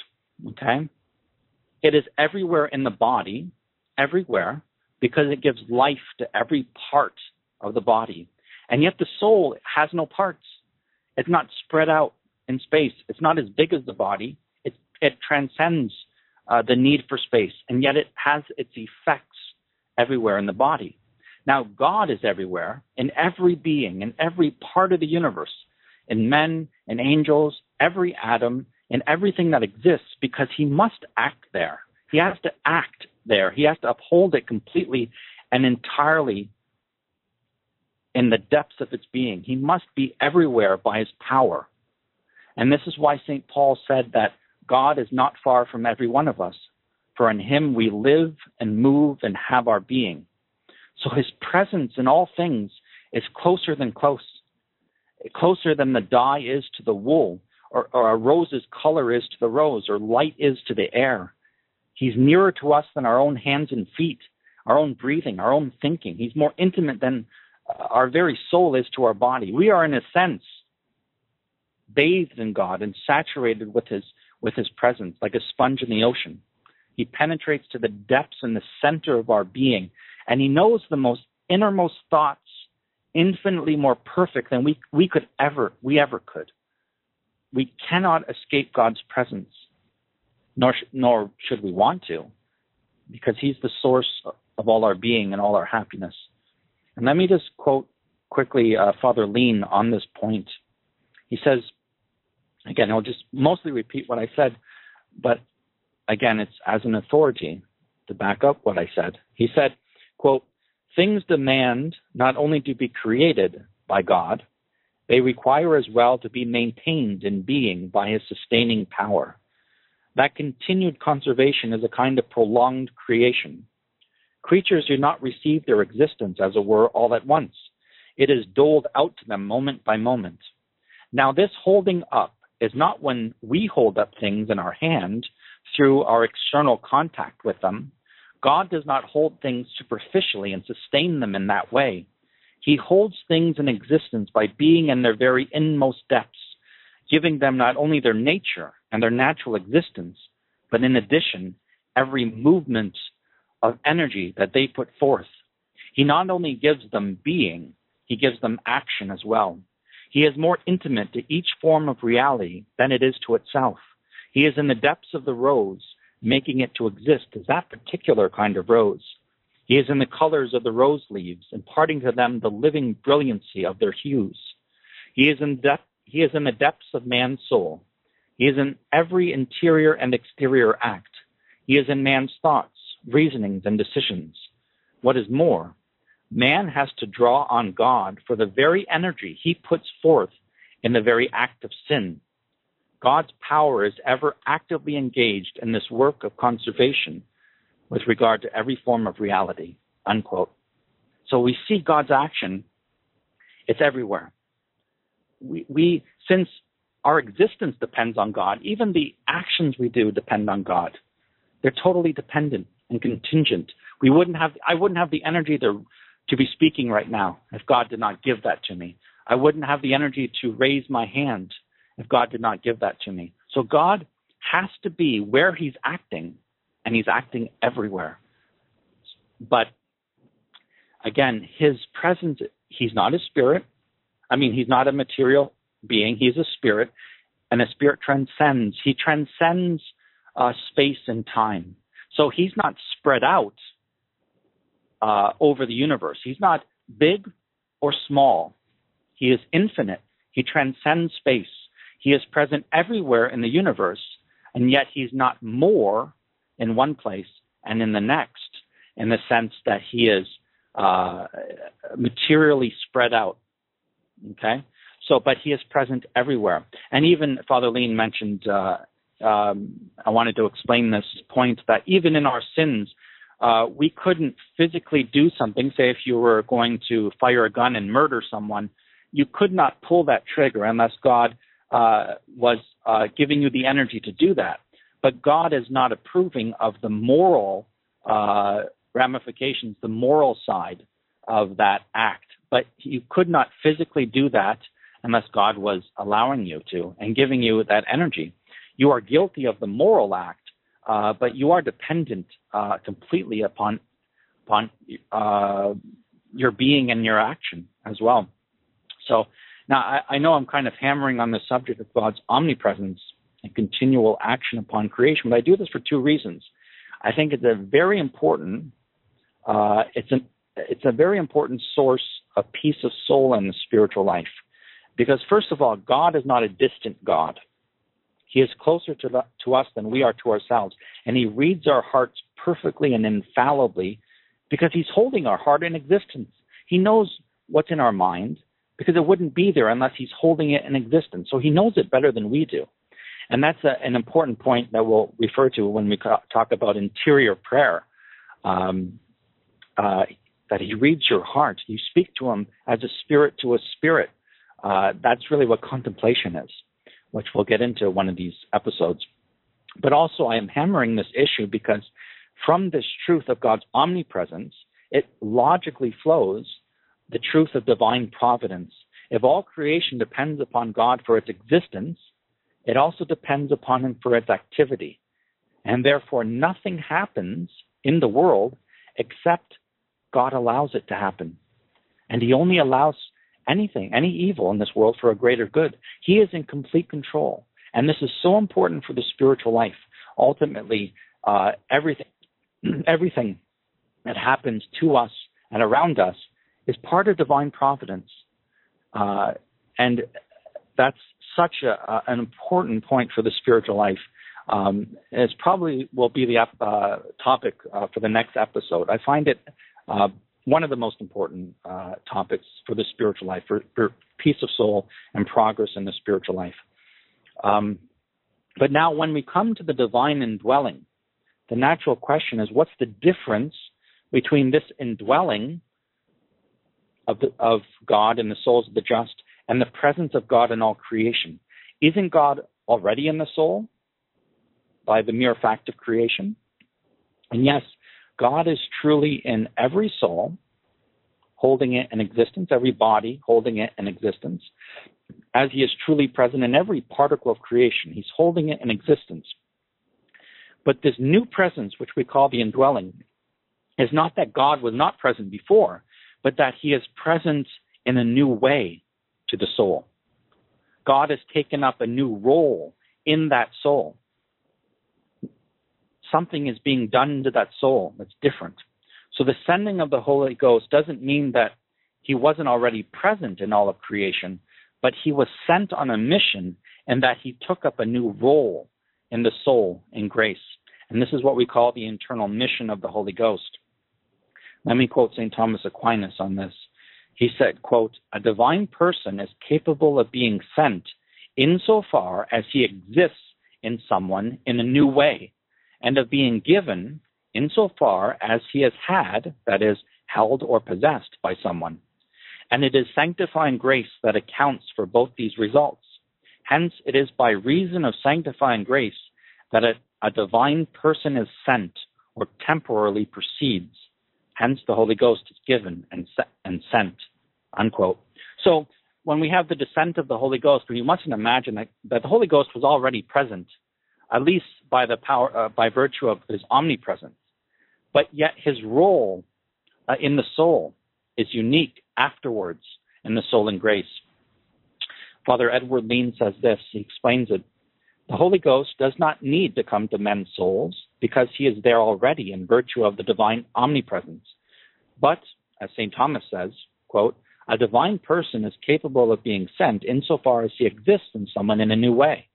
okay? It is everywhere in the body, everywhere, because it gives life to every part of the body. And yet the soul has no parts. It's not spread out in space. It's not as big as the body. It, it transcends uh, the need for space, and yet it has its effects everywhere in the body. Now, God is everywhere, in every being, in every part of the universe, in men, in angels, every atom, in everything that exists, because He must act there. He has to act there. He has to uphold it completely and entirely in the depths of its being. He must be everywhere by His power. And this is why St. Paul said that God is not far from every one of us, for in him we live and move and have our being. So his presence in all things is closer than close, closer than the dye is to the wool, or, or a rose's color is to the rose, or light is to the air. He's nearer to us than our own hands and feet, our own breathing, our own thinking. He's more intimate than uh, our very soul is to our body. We are, in a sense, bathed in God and saturated with his with his presence, like a sponge in the ocean. He penetrates to the depths and the center of our being, and he knows the most innermost thoughts infinitely more perfect than we, we could ever we ever could. We cannot escape God's presence, nor nor should we want to, because He's the source of all our being and all our happiness. And let me just quote quickly uh, Father Leen on this point. He says, Again, I'll just mostly repeat what I said, but again, it's as an authority to back up what I said. He said, quote, things demand not only to be created by God, they require as well to be maintained in being by his sustaining power. That continued conservation is a kind of prolonged creation. Creatures do not receive their existence, as it were, all at once. It is doled out to them moment by moment. Now, this holding up is not when we hold up things in our hand through our external contact with them. God does not hold things superficially and sustain them in that way. He holds things in existence by being in their very inmost depths, giving them not only their nature and their natural existence, but in addition, every movement of energy that they put forth. He not only gives them being, he gives them action as well. He is more intimate to each form of reality than it is to itself. He is in the depths of the rose, making it to exist as that particular kind of rose. He is in the colors of the rose leaves, imparting to them the living brilliancy of their hues. He is in, depth, he is in the depths of man's soul. He is in every interior and exterior act. He is in man's thoughts, reasonings, and decisions. What is more, man has to draw on God for the very energy he puts forth in the very act of sin. God's power is ever actively engaged in this work of conservation with regard to every form of reality. Unquote. So we see God's action, it's everywhere. We, we since our existence depends on God, even the actions we do depend on God. They're totally dependent and contingent. We wouldn't have I wouldn't have the energy to to be speaking right now if God did not give that to me. I wouldn't have the energy to raise my hand if God did not give that to me. So God has to be where he's acting and he's acting everywhere. But again, his presence, he's not a spirit. I mean, he's not a material being, he's a spirit, and a spirit transcends. He transcends uh, space and time. So he's not spread out uh, over the universe. He's not big or small. He is infinite. He transcends space. He is present everywhere in the universe, and yet he's not more in one place and in the next, in the sense that he is uh, materially spread out. Okay, so but he is present everywhere, and even Father Leen mentioned. Uh, um, I wanted to explain this point that even in our sins, uh, we couldn't physically do something. Say, if you were going to fire a gun and murder someone, you could not pull that trigger unless God uh, was uh, giving you the energy to do that but God is not approving of the moral uh, ramifications, the moral side of that act. But you could not physically do that unless God was allowing you to and giving you that energy. You are guilty of the moral act, uh, but you are dependent uh, completely upon upon uh, your being and your action as well. So now I, I know I'm kind of hammering on the subject of God's omnipresence and continual action upon creation. But I do this for two reasons. I think it's a very important, uh, it's an it's a very important source of peace of soul in the spiritual life. Because first of all, God is not a distant God. He is closer to, to us than we are to ourselves. And he reads our hearts perfectly and infallibly because he's holding our heart in existence. He knows what's in our mind because it wouldn't be there unless he's holding it in existence. So he knows it better than we do. And that's a, an important point that we'll refer to when we talk about interior prayer. Um, uh, that he reads your heart. You speak to him as a spirit to a spirit. Uh, that's really what contemplation is, which we'll get into one of these episodes. But also, I am hammering this issue because from this truth of God's omnipresence, it logically flows the truth of divine providence. If all creation depends upon God for its existence, it also depends upon him for its activity. And therefore, nothing happens in the world except God allows it to happen. And he only allows anything, any evil in this world for a greater good. He is in complete control. And this is so important for the spiritual life. Ultimately, uh, everything, everything that happens to us and around us is part of divine providence. Uh, and that's such a, an important point for the spiritual life. Um, it's probably will be the uh, topic uh, for the next episode. I find it uh, one of the most important uh, topics for the spiritual life, for, for, peace of soul and progress in the spiritual life. Um, but now, when we come to the divine indwelling, the natural question is what's the difference between this indwelling of, the, of God in the souls of the just and the presence of God in all creation? Isn't God already in the soul by the mere fact of creation? And yes, God is truly in every soul, holding it in existence, every body holding it in existence, as he is truly present in every particle of creation. He's holding it in existence. But this new presence, which we call the indwelling, is not that God was not present before, but that he is present in a new way to the soul. God has taken up a new role in that soul something is being done to that soul that's different. So the sending of the Holy Ghost doesn't mean that he wasn't already present in all of creation, but he was sent on a mission and that he took up a new role in the soul in grace. And this is what we call the internal mission of the Holy Ghost. Let me quote St. Thomas Aquinas on this. He said, quote, a divine person is capable of being sent insofar as he exists in someone in a new way and of being given insofar as he has had, that is, held or possessed by someone. And it is sanctifying grace that accounts for both these results. Hence, it is by reason of sanctifying grace that a, a divine person is sent or temporarily proceeds. Hence, the Holy Ghost is given and, and sent. Unquote. So, when we have the descent of the Holy Ghost, we mustn't imagine that, that the Holy Ghost was already present at least by the power, uh, by virtue of his omnipresence. But yet his role uh, in the soul is unique afterwards in the soul and grace. Father Edward Leen says this, he explains it. The Holy Ghost does not need to come to men's souls because he is there already in virtue of the divine omnipresence. But, as St. Thomas says, quote, a divine person is capable of being sent insofar as he exists in someone in a new way.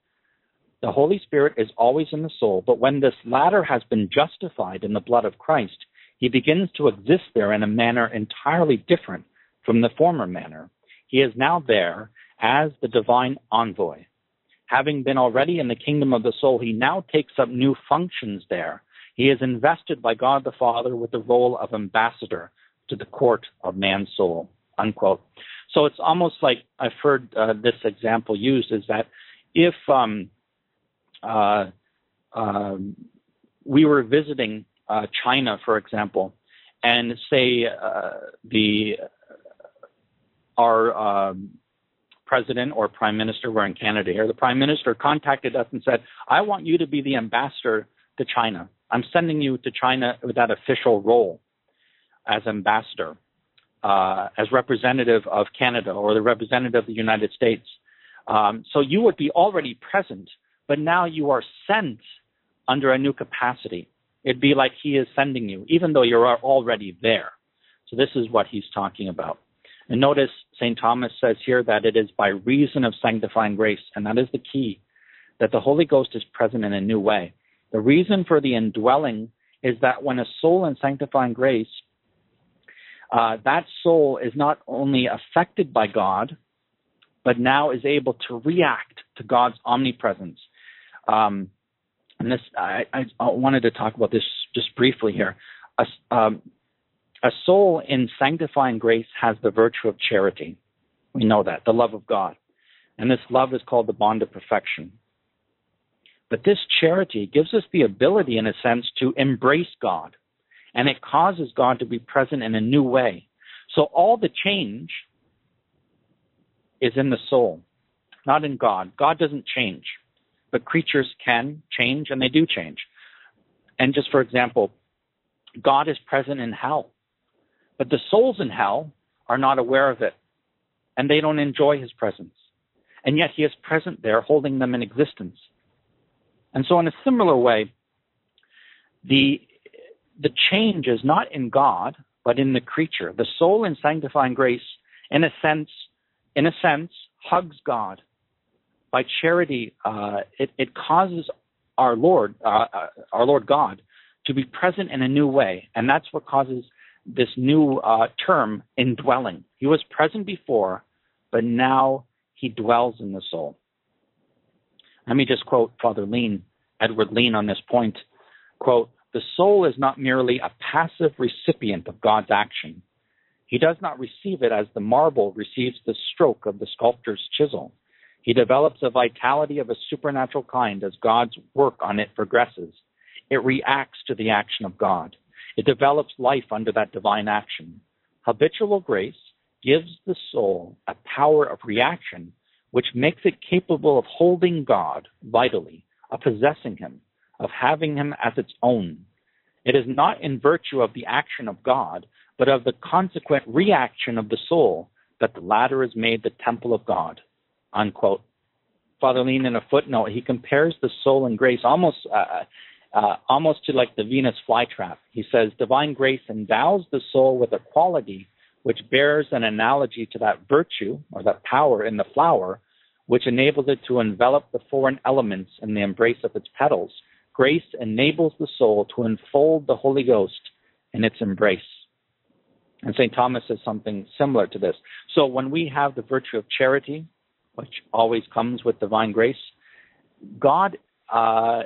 The Holy Spirit is always in the soul, but when this latter has been justified in the blood of Christ, he begins to exist there in a manner entirely different from the former manner. He is now there as the divine envoy. Having been already in the kingdom of the soul, he now takes up new functions there. He is invested by God the Father with the role of ambassador to the court of man's soul. Unquote. So it's almost like I've heard uh, this example used is that if um, uh, um, we were visiting uh, China, for example, and say uh, the our um, president or prime minister were in Canada here, the prime minister contacted us and said, "I want you to be the ambassador to China. I'm sending you to China with that official role as ambassador, uh, as representative of Canada or the representative of the United States." Um, so you would be already present but now you are sent under a new capacity. It'd be like he is sending you, even though you're already there. So this is what he's talking about. And notice St. Thomas says here that it is by reason of sanctifying grace, and that is the key, that the Holy Ghost is present in a new way. The reason for the indwelling is that when a soul in sanctifying grace, uh, that soul is not only affected by God, but now is able to react to God's omnipresence um, and this, I, I, wanted to talk about this just briefly here. A, um, a soul in sanctifying grace has the virtue of charity. We know that, the love of God. And this love is called the bond of perfection. But this charity gives us the ability, in a sense, to embrace God. And it causes God to be present in a new way. So all the change is in the soul, not in God. God doesn't change but creatures can change and they do change. And just for example, God is present in hell, but the souls in hell are not aware of it and they don't enjoy his presence. And yet he is present there, holding them in existence. And so, in a similar way, the, the change is not in God, but in the creature. The soul in sanctifying grace, in a sense, in a sense, hugs God by charity, uh, it, it, causes our Lord, uh, uh, our Lord God, to be present in a new way, and that's what causes this new uh, term, indwelling. He was present before, but now he dwells in the soul. Let me just quote Father Leen, Edward Leen on this point. Quote, the soul is not merely a passive recipient of God's action. He does not receive it as the marble receives the stroke of the sculptor's chisel. He develops a vitality of a supernatural kind as God's work on it progresses. It reacts to the action of God. It develops life under that divine action. Habitual grace gives the soul a power of reaction which makes it capable of holding God vitally, of possessing him, of having him as its own. It is not in virtue of the action of God, but of the consequent reaction of the soul that the latter is made the temple of God. Unquote. Father Leen, in a footnote, he compares the soul and grace almost uh, uh, almost to like the Venus flytrap. He says, Divine grace endows the soul with a quality which bears an analogy to that virtue or that power in the flower, which enables it to envelop the foreign elements in the embrace of its petals. Grace enables the soul to enfold the Holy Ghost in its embrace. And St. Thomas says something similar to this. So when we have the virtue of charity, which always comes with divine grace, God uh,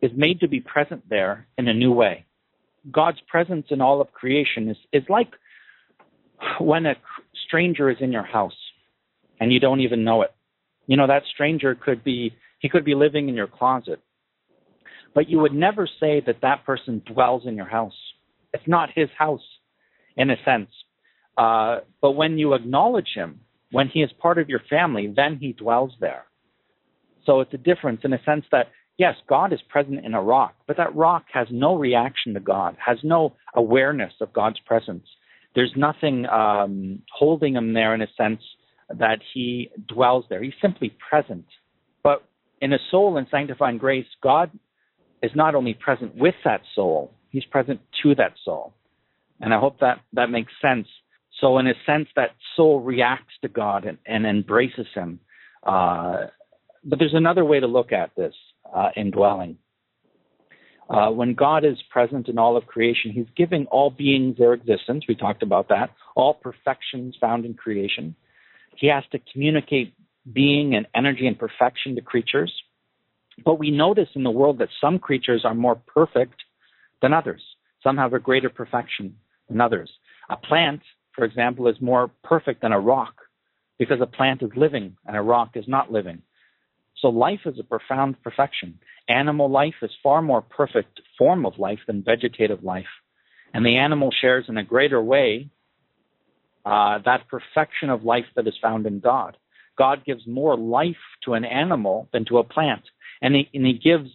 is made to be present there in a new way. God's presence in all of creation is, is like when a stranger is in your house and you don't even know it. You know, that stranger could be, he could be living in your closet. But you would never say that that person dwells in your house. It's not his house, in a sense. Uh, but when you acknowledge him, when he is part of your family, then he dwells there. So it's a difference in a sense that yes, God is present in a rock, but that rock has no reaction to God, has no awareness of God's presence. There's nothing um, holding him there in a sense that he dwells there. He's simply present. But in a soul in sanctifying grace, God is not only present with that soul, he's present to that soul. And I hope that that makes sense. So, in a sense, that soul reacts to God and, and embraces him. Uh, but there's another way to look at this uh, indwelling. Uh, when God is present in all of creation, He's giving all beings their existence. We talked about that. All perfections found in creation. He has to communicate being and energy and perfection to creatures. But we notice in the world that some creatures are more perfect than others. Some have a greater perfection than others. A plant, for example, is more perfect than a rock because a plant is living and a rock is not living. So life is a profound perfection. Animal life is far more perfect form of life than vegetative life. And the animal shares in a greater way uh, that perfection of life that is found in God. God gives more life to an animal than to a plant. And he, and he gives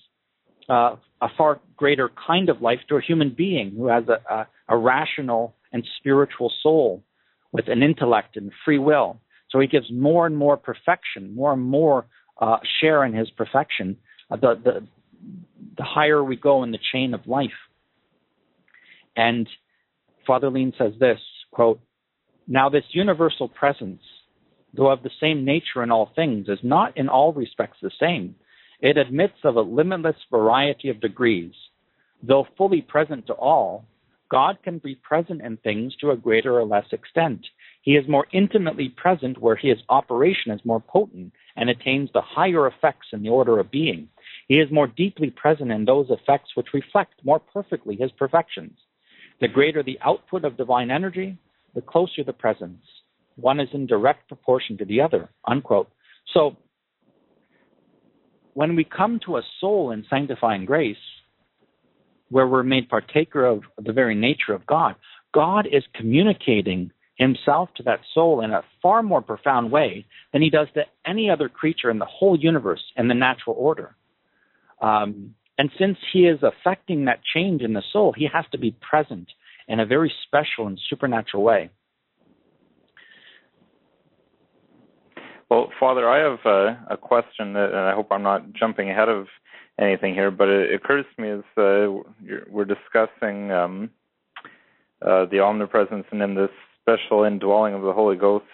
uh, a far greater kind of life to a human being who has a, a, a rational and spiritual soul with an intellect and free will. So he gives more and more perfection, more and more uh, share in his perfection, uh, the, the, the higher we go in the chain of life. And Father Leen says this quote, Now, this universal presence, though of the same nature in all things, is not in all respects the same. It admits of a limitless variety of degrees. Though fully present to all, God can be present in things to a greater or less extent. He is more intimately present where his operation is more potent and attains the higher effects in the order of being. He is more deeply present in those effects which reflect more perfectly his perfections. The greater the output of divine energy, the closer the presence. One is in direct proportion to the other. Unquote. So, when we come to a soul in sanctifying grace, where we're made partaker of the very nature of God, God is communicating himself to that soul in a far more profound way than he does to any other creature in the whole universe and the natural order. Um, and since he is affecting that change in the soul, he has to be present in a very special and supernatural way. Well, Father, I have a, a question, that, and I hope I'm not jumping ahead of anything here, but it occurs to me as uh, we're discussing um, uh, the omnipresence and in this special indwelling of the Holy Ghost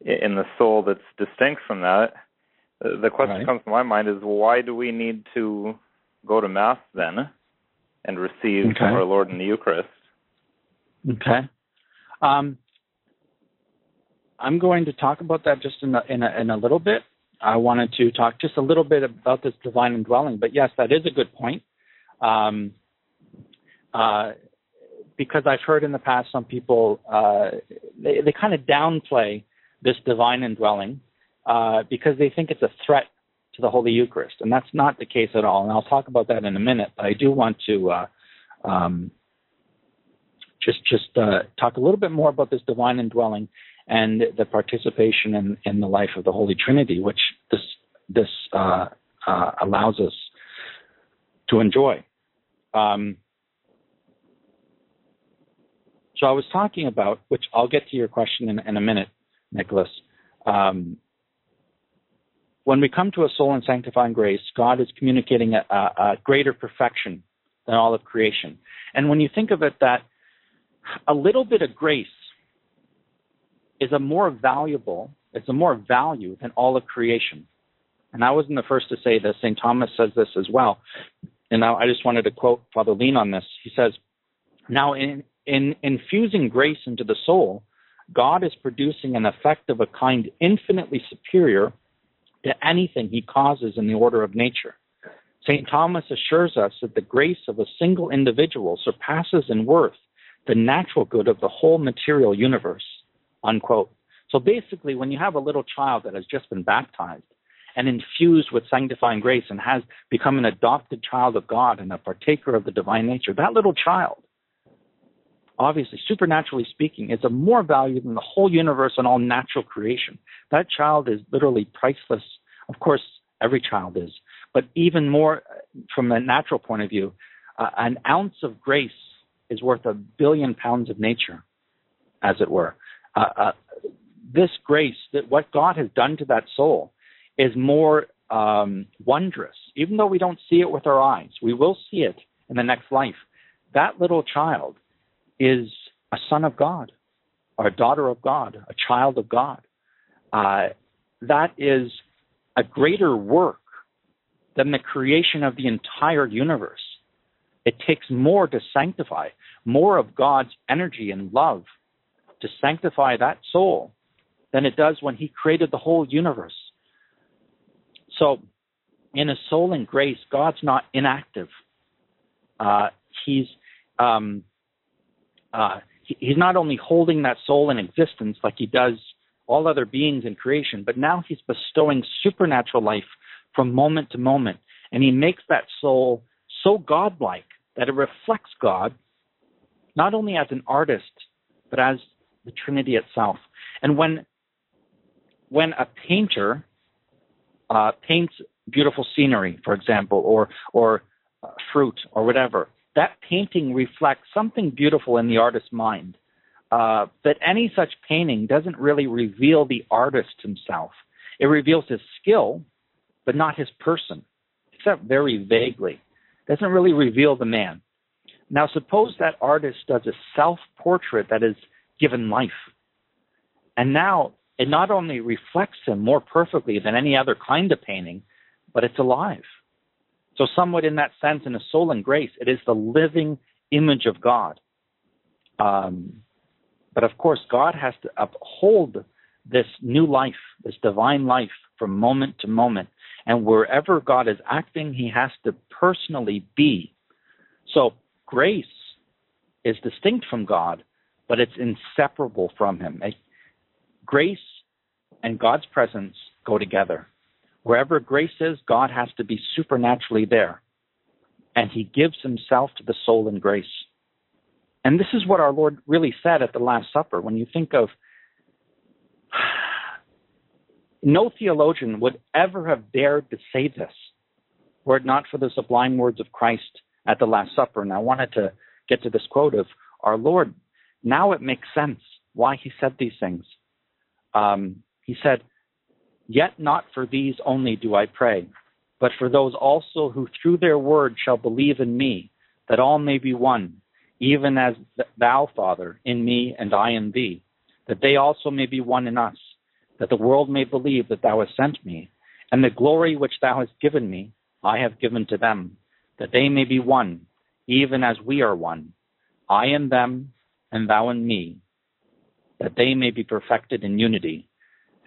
in the soul that's distinct from that. Uh, the question right. comes to my mind is why do we need to go to Mass then and receive okay. our Lord in the Eucharist? Okay. Um, I'm going to talk about that just in a, in a, in a little bit. I wanted to talk just a little bit about this divine indwelling, but yes, that is a good point. Um, uh, because I've heard in the past some people uh, they, they kind of downplay this divine indwelling uh, because they think it's a threat to the Holy Eucharist, and that's not the case at all. And I'll talk about that in a minute. But I do want to uh, um, just just uh, talk a little bit more about this divine indwelling and the participation in, in the life of the Holy Trinity, which this this uh, uh, allows us to enjoy. Um, so I was talking about, which I'll get to your question in, in a minute, Nicholas. Um, when we come to a soul in sanctifying grace, God is communicating a, a greater perfection than all of creation. And when you think of it, that a little bit of grace is a more valuable, it's a more value than all of creation. And I wasn't the first to say this. St. Thomas says this as well. And I just wanted to quote Father Leen on this. He says, Now, in, in infusing grace into the soul, God is producing an effect of a kind infinitely superior to anything he causes in the order of nature. St. Thomas assures us that the grace of a single individual surpasses in worth the natural good of the whole material universe. Unquote. So basically, when you have a little child that has just been baptized and infused with sanctifying grace and has become an adopted child of God and a partaker of the divine nature, that little child obviously, supernaturally speaking, is of more value than the whole universe and all natural creation. That child is literally priceless. Of course, every child is, but even more from a natural point of view, uh, an ounce of grace is worth a billion pounds of nature, as it were. Uh, uh, this grace, that what God has done to that soul, is more um, wondrous. Even though we don't see it with our eyes, we will see it in the next life. That little child is a son of God or a daughter of God, a child of God. Uh, that is a greater work than the creation of the entire universe. It takes more to sanctify, more of God's energy and love to sanctify that soul than it does when He created the whole universe. So, in a soul in grace, God's not inactive. Uh, he's um, uh, he, he's not only holding that soul in existence like he does all other beings in creation, but now he's bestowing supernatural life from moment to moment. And he makes that soul so godlike that it reflects God, not only as an artist, but as the Trinity itself. And when when a painter uh, paints beautiful scenery, for example, or or uh, fruit or whatever, that painting reflects something beautiful in the artist's mind. Uh, but any such painting doesn't really reveal the artist himself. It reveals his skill, but not his person, except very vaguely. It doesn't really reveal the man. Now, suppose that artist does a self portrait that is given life. And now it not only reflects him more perfectly than any other kind of painting, but it's alive. So, somewhat in that sense, in a soul and grace, it is the living image of God. Um, but of course, God has to uphold this new life, this divine life, from moment to moment. And wherever God is acting, he has to personally be. So, grace is distinct from God, but it's inseparable from him. Grace and God's presence go together. Wherever grace is, God has to be supernaturally there. And he gives himself to the soul in grace. And this is what our Lord really said at the Last Supper. When you think of no theologian would ever have dared to say this were it not for the sublime words of Christ at the Last Supper. And I wanted to get to this quote of our Lord. Now it makes sense why he said these things. Um, he said, Yet not for these only do I pray, but for those also who through their word shall believe in me, that all may be one, even as thou, Father, in me and I in thee, that they also may be one in us, that the world may believe that thou hast sent me, and the glory which thou hast given me, I have given to them, that they may be one, even as we are one, I in them, and thou in me, that they may be perfected in unity,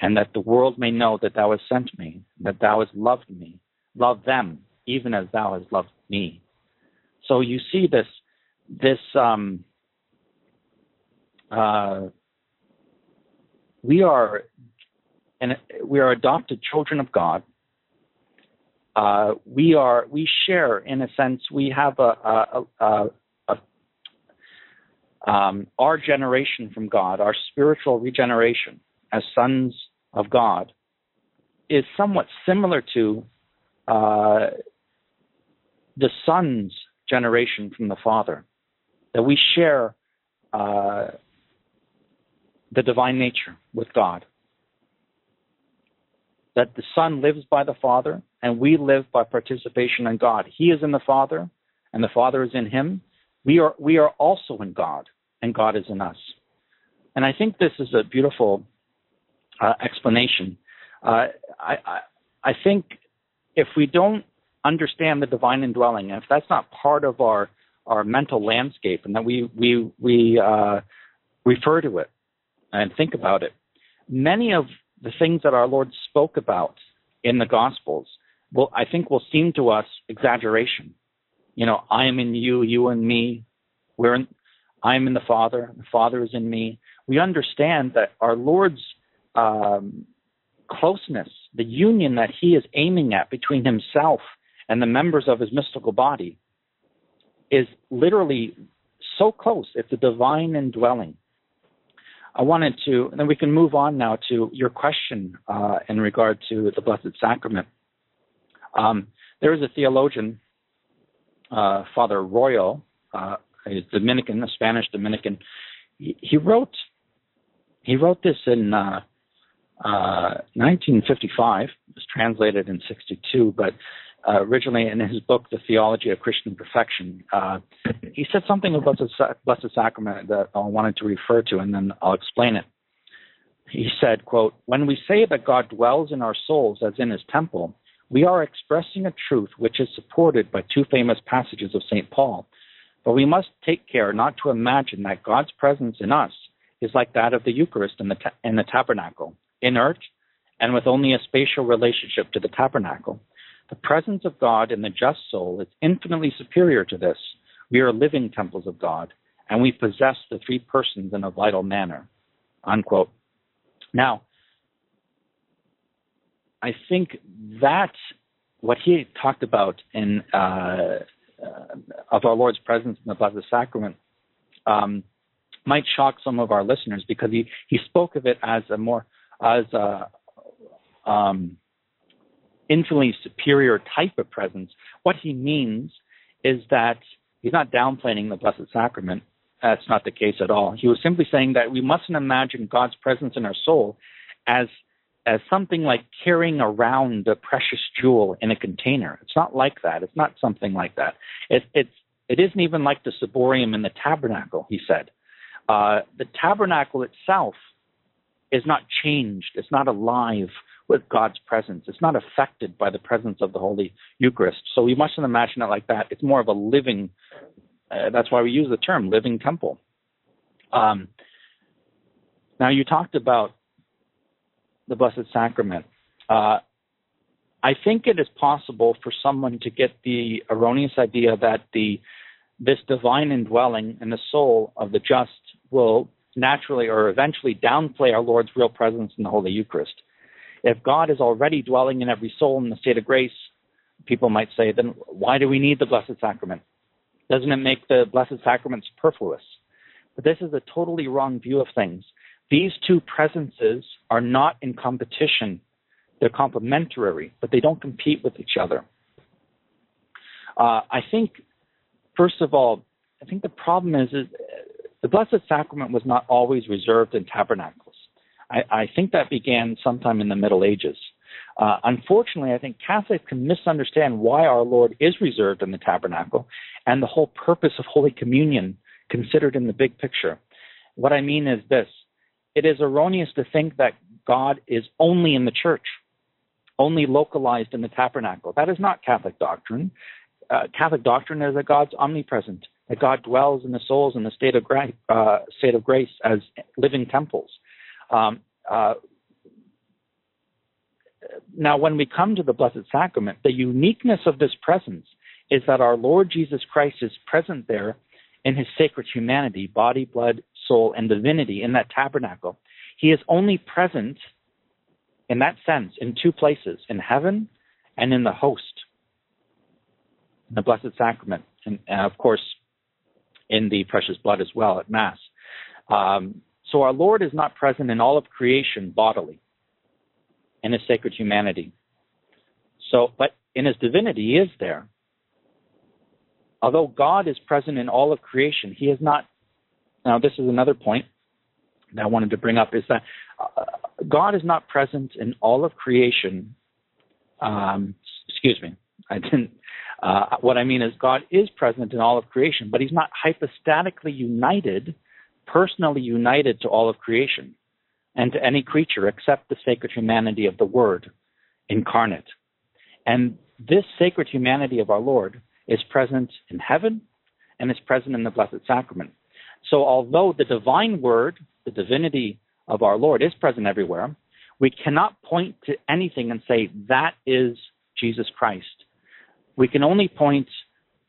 and that the world may know that thou hast sent me, that thou hast loved me, love them, even as thou hast loved me. So you see this, this, um, uh, we are, and we are adopted children of God. Uh, we are, we share, in a sense, we have a, a, a, a um, our generation from God, our spiritual regeneration as sons of God, is somewhat similar to uh, the Son's generation from the Father. That we share uh, the divine nature with God. That the Son lives by the Father, and we live by participation in God. He is in the Father, and the Father is in Him. We are we are also in God, and God is in us. And I think this is a beautiful uh, explanation. Uh, I, I I think if we don't understand the divine indwelling, and if that's not part of our our mental landscape, and that we we we uh, refer to it and think about it, many of the things that our Lord spoke about in the Gospels will, I think, will seem to us exaggeration. You know, I am in you, you in me. We're in, I am in the Father, the Father is in me. We understand that our Lord's um, closeness, the union that He is aiming at between Himself and the members of His mystical body, is literally so close. It's a divine indwelling. I wanted to, and then we can move on now to your question uh, in regard to the Blessed Sacrament. Um, there is a theologian, uh, Father Royo, uh, he's Dominican, a Spanish Dominican. He, he wrote he wrote this in 1955. Uh, it was translated in 62, but uh, originally in his book, The Theology of Christian Perfection, uh, he said something about the Blessed Sacrament that I wanted to refer to, and then I'll explain it. He said, quote, When we say that God dwells in our souls as in his temple, we are expressing a truth which is supported by two famous passages of St. Paul. But we must take care not to imagine that God's presence in us is like that of the Eucharist in the, ta- in the tabernacle, inert and with only a spatial relationship to the tabernacle. The presence of God in the just soul is infinitely superior to this. We are living temples of God, and we possess the three persons in a vital manner. Unquote. Now, I think that what he talked about in uh, uh, of our Lord's presence in the Blessed Sacrament um, might shock some of our listeners because he, he spoke of it as a more as a um, infinitely superior type of presence. What he means is that he's not downplaying the Blessed Sacrament. That's not the case at all. He was simply saying that we mustn't imagine God's presence in our soul as as something like carrying around a precious jewel in a container. It's not like that. It's not something like that. It, it's it isn't even like the ciborium in the tabernacle. He said, uh, the tabernacle itself is not changed. It's not alive with God's presence. It's not affected by the presence of the Holy Eucharist. So we mustn't imagine it like that. It's more of a living. Uh, that's why we use the term living temple. Um, now you talked about the Blessed Sacrament. Uh, I think it is possible for someone to get the erroneous idea that the this divine indwelling in the soul of the just will naturally or eventually downplay our Lord's real presence in the Holy Eucharist. If God is already dwelling in every soul in the state of grace, people might say, then why do we need the Blessed Sacrament? Doesn't it make the Blessed Sacrament superfluous? But this is a totally wrong view of things. These two presences are not in competition. They're complementary, but they don't compete with each other. Uh, I think, first of all, I think the problem is, is the Blessed Sacrament was not always reserved in tabernacles. I, I think that began sometime in the Middle Ages. Uh, unfortunately, I think Catholics can misunderstand why our Lord is reserved in the tabernacle and the whole purpose of Holy Communion considered in the big picture. What I mean is this it is erroneous to think that God is only in the church, only localized in the tabernacle. That is not Catholic doctrine. Uh, Catholic doctrine is that God's omnipresent that God dwells in the souls in the state of, gra- uh, state of grace as living temples. Um, uh, now, when we come to the Blessed Sacrament, the uniqueness of this presence is that our Lord Jesus Christ is present there in his sacred humanity, body, blood, soul, and divinity in that tabernacle. He is only present in that sense in two places in heaven and in the host, in the Blessed Sacrament, and, of course, in the precious blood as well at Mass. Um, so our Lord is not present in all of creation bodily in his sacred humanity. So, but in his divinity, he is there. Although God is present in all of creation, he is not. Now, this is another point that I wanted to bring up is that uh, God is not present in all of creation. Um, excuse me, I didn't. Uh, what I mean is God is present in all of creation, but He's not hypostatically united, personally united to all of creation and to any creature except the sacred humanity of the Word incarnate. And this sacred humanity of our Lord is present in heaven and is present in the Blessed Sacrament. So, although the divine Word, the divinity of our Lord, is present everywhere, we cannot point to anything and say that is Jesus Christ. We can only point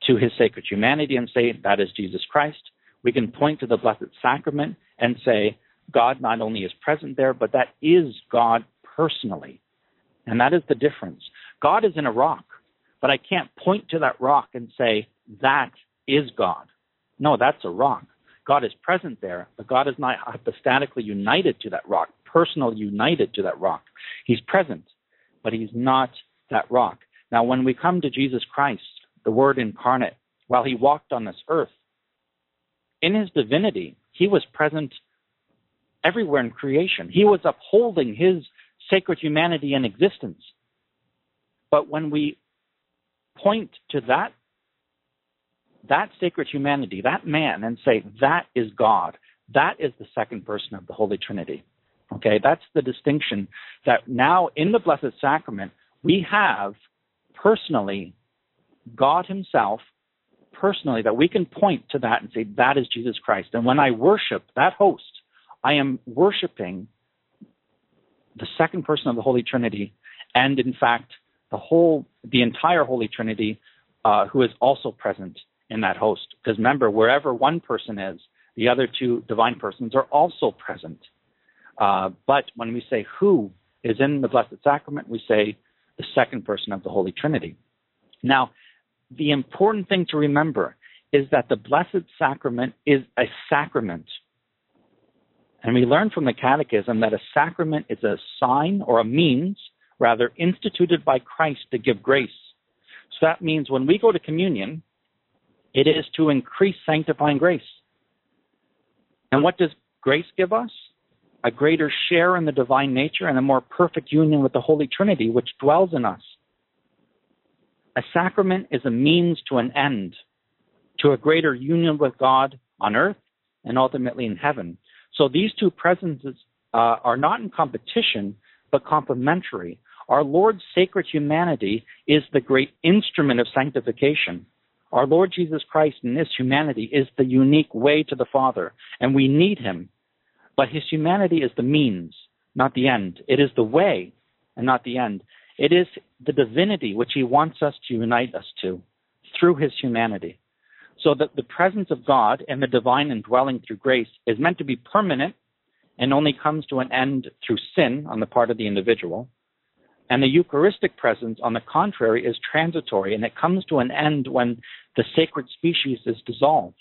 to his sacred humanity and say that is Jesus Christ. We can point to the Blessed Sacrament and say God not only is present there, but that is God personally. And that is the difference. God is in a rock, but I can't point to that rock and say, that is God. No, that's a rock. God is present there, but God is not hypostatically united to that rock, personally united to that rock. He's present, but he's not that rock. Now, when we come to Jesus Christ, the Word incarnate, while he walked on this earth, in his divinity, he was present everywhere in creation. He was upholding his sacred humanity in existence. But when we point to that that sacred humanity, that man, and say that is God, that is the second person of the Holy Trinity. Okay, that's the distinction that now in the Blessed Sacrament we have personally God Himself, personally, that we can point to that and say that is Jesus Christ. And when I worship that host, I am worshiping the second person of the Holy Trinity, and in fact, the whole, the entire Holy Trinity, uh, who is also present in that host. Because remember, wherever one person is, the other two divine persons are also present. Uh, but when we say who is in the Blessed Sacrament, we say the second person of the Holy Trinity. Now, the important thing to remember is that the Blessed Sacrament is a sacrament and we learn from the Catechism that a sacrament is a sign or a means, rather, instituted by Christ to give grace. So that means when we go to communion, it is to increase sanctifying grace. And what does grace give us? A greater share in the divine nature and a more perfect union with the Holy Trinity, which dwells in us. A sacrament is a means to an end, to a greater union with God on earth and ultimately in heaven. So these two presences uh, are not in competition, but complementary. Our Lord's sacred humanity is the great instrument of sanctification. Our Lord Jesus Christ in his humanity is the unique way to the Father, and we need him. But his humanity is the means, not the end. It is the way and not the end. It is the divinity which he wants us to unite us to through his humanity. So that the presence of God and the divine indwelling through grace is meant to be permanent and only comes to an end through sin on the part of the individual. And the Eucharistic presence, on the contrary, is transitory and it comes to an end when the sacred species is dissolved.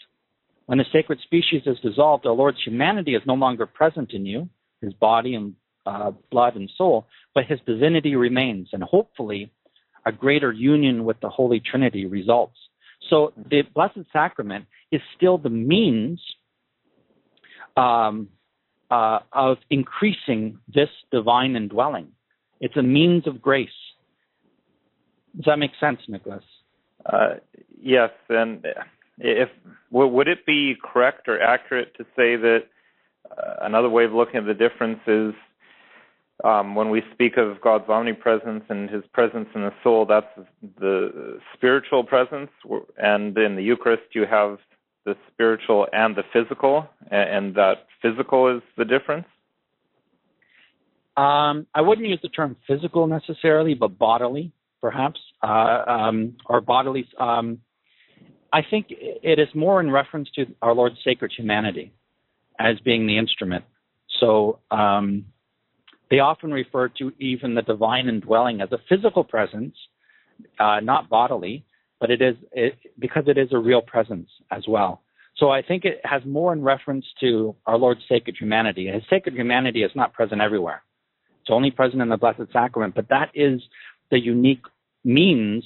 When the sacred species is dissolved, the Lord's humanity is no longer present in you, his body and uh, blood and soul, but his divinity remains, and hopefully a greater union with the Holy Trinity results. So the Blessed Sacrament is still the means um, uh, of increasing this divine indwelling. It's a means of grace. Does that make sense, Nicholas? Uh, yes, and if would it be correct or accurate to say that uh, another way of looking at the difference is um, when we speak of God's omnipresence and His presence in the soul, that's the spiritual presence, and in the Eucharist you have the spiritual and the physical, and that physical is the difference? Um, I wouldn't use the term physical necessarily, but bodily, perhaps, uh, um, or bodily. Um, I think it is more in reference to our Lord's sacred humanity as being the instrument. So um, they often refer to even the divine indwelling as a physical presence, uh, not bodily, but it is it, because it is a real presence as well. So I think it has more in reference to our Lord's sacred humanity. His sacred humanity is not present everywhere. It's only present in the Blessed Sacrament, but that is the unique means,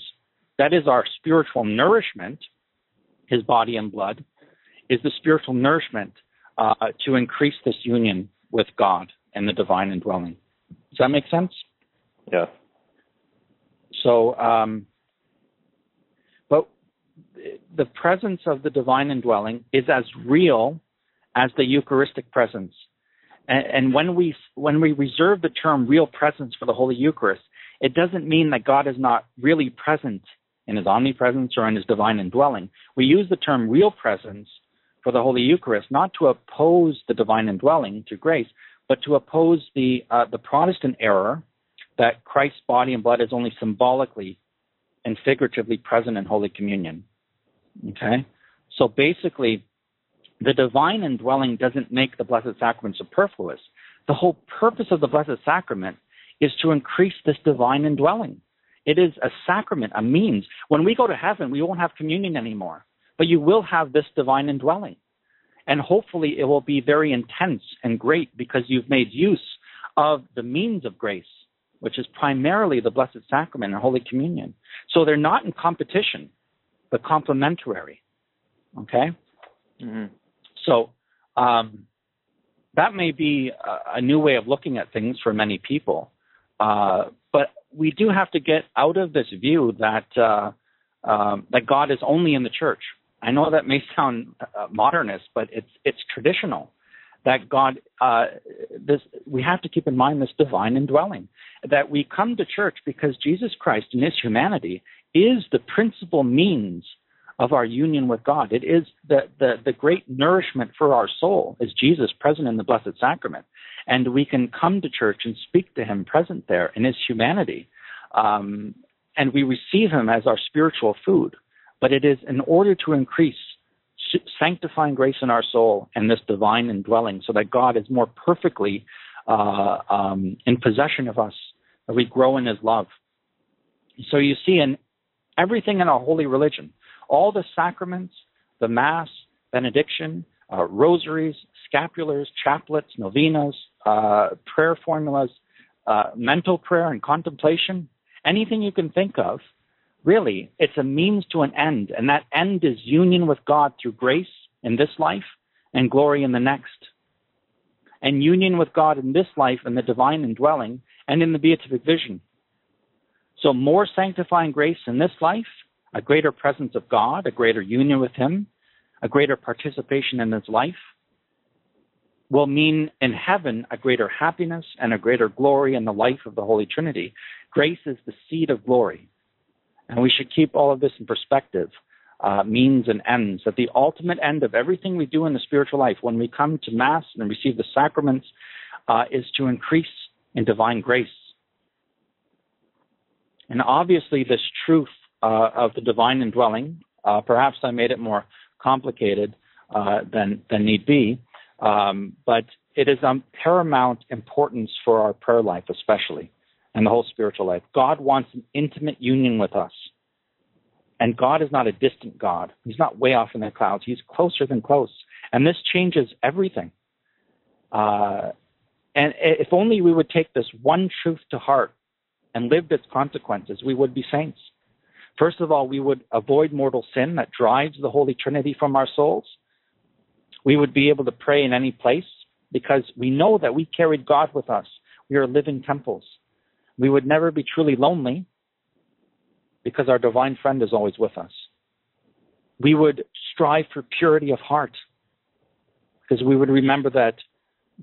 that is our spiritual nourishment, his body and blood, is the spiritual nourishment uh, to increase this union with God and the divine indwelling. Does that make sense? Yes. So, um, but the presence of the divine indwelling is as real as the Eucharistic presence. And, and when we when we reserve the term real presence for the Holy Eucharist, it doesn't mean that God is not really present in his omnipresence or in his divine indwelling. We use the term real presence for the Holy Eucharist not to oppose the divine indwelling through grace, but to oppose the uh, the Protestant error that Christ's body and blood is only symbolically and figuratively present in Holy Communion. Okay, so basically, the divine indwelling doesn't make the Blessed Sacrament superfluous. The whole purpose of the Blessed Sacrament is to increase this divine indwelling. It is a sacrament, a means. When we go to heaven, we won't have communion anymore, but you will have this divine indwelling. And hopefully it will be very intense and great because you've made use of the means of grace, which is primarily the Blessed Sacrament and Holy Communion. So they're not in competition, but complementary. Okay? Mm-hmm. So um, that may be a, a, new way of looking at things for many people. Uh, but we do have to get out of this view that uh, um, that God is only in the church. I know that may sound uh, modernist, but it's it's traditional that God. Uh, this we have to keep in mind this divine indwelling. That we come to church because Jesus Christ in His humanity is the principal means of our union with God. It is the, the, the great nourishment for our soul is Jesus present in the Blessed Sacrament. And we can come to church and speak to him present there in his humanity. Um, and we receive him as our spiritual food. But it is in order to increase sanctifying grace in our soul and this divine indwelling so that God is more perfectly uh, um, in possession of us, that we grow in his love. So you see, in everything in our holy religion, all the sacraments, the Mass, benediction, uh, rosaries, scapulars, chaplets, novenas, uh, prayer formulas, uh, mental prayer and contemplation, anything you can think of, really, it's a means to an end. And that end is union with God through grace in this life and glory in the next. And union with God in this life and the divine indwelling and in the beatific vision. So more sanctifying grace in this life a greater presence of God, a greater union with Him, a greater participation in His life, will mean in heaven a greater happiness and a greater glory in the life of the Holy Trinity. Grace is the seed of glory. And we should keep all of this in perspective, uh, means and ends, that the ultimate end of everything we do in the spiritual life, when we come to Mass and receive the sacraments, uh, is to increase in divine grace. And obviously, this truth uh, of the divine indwelling. Uh, perhaps I made it more complicated uh, than than need be, um, but it is of paramount importance for our prayer life, especially, and the whole spiritual life. God wants an intimate union with us. And God is not a distant God. He's not way off in the clouds. He's closer than close. And this changes everything. Uh, and if only we would take this one truth to heart and live its consequences, we would be saints. First of all, we would avoid mortal sin that drives the Holy Trinity from our souls. We would be able to pray in any place because we know that we carried God with us. We are living temples. We would never be truly lonely because our divine friend is always with us. We would strive for purity of heart because we would remember that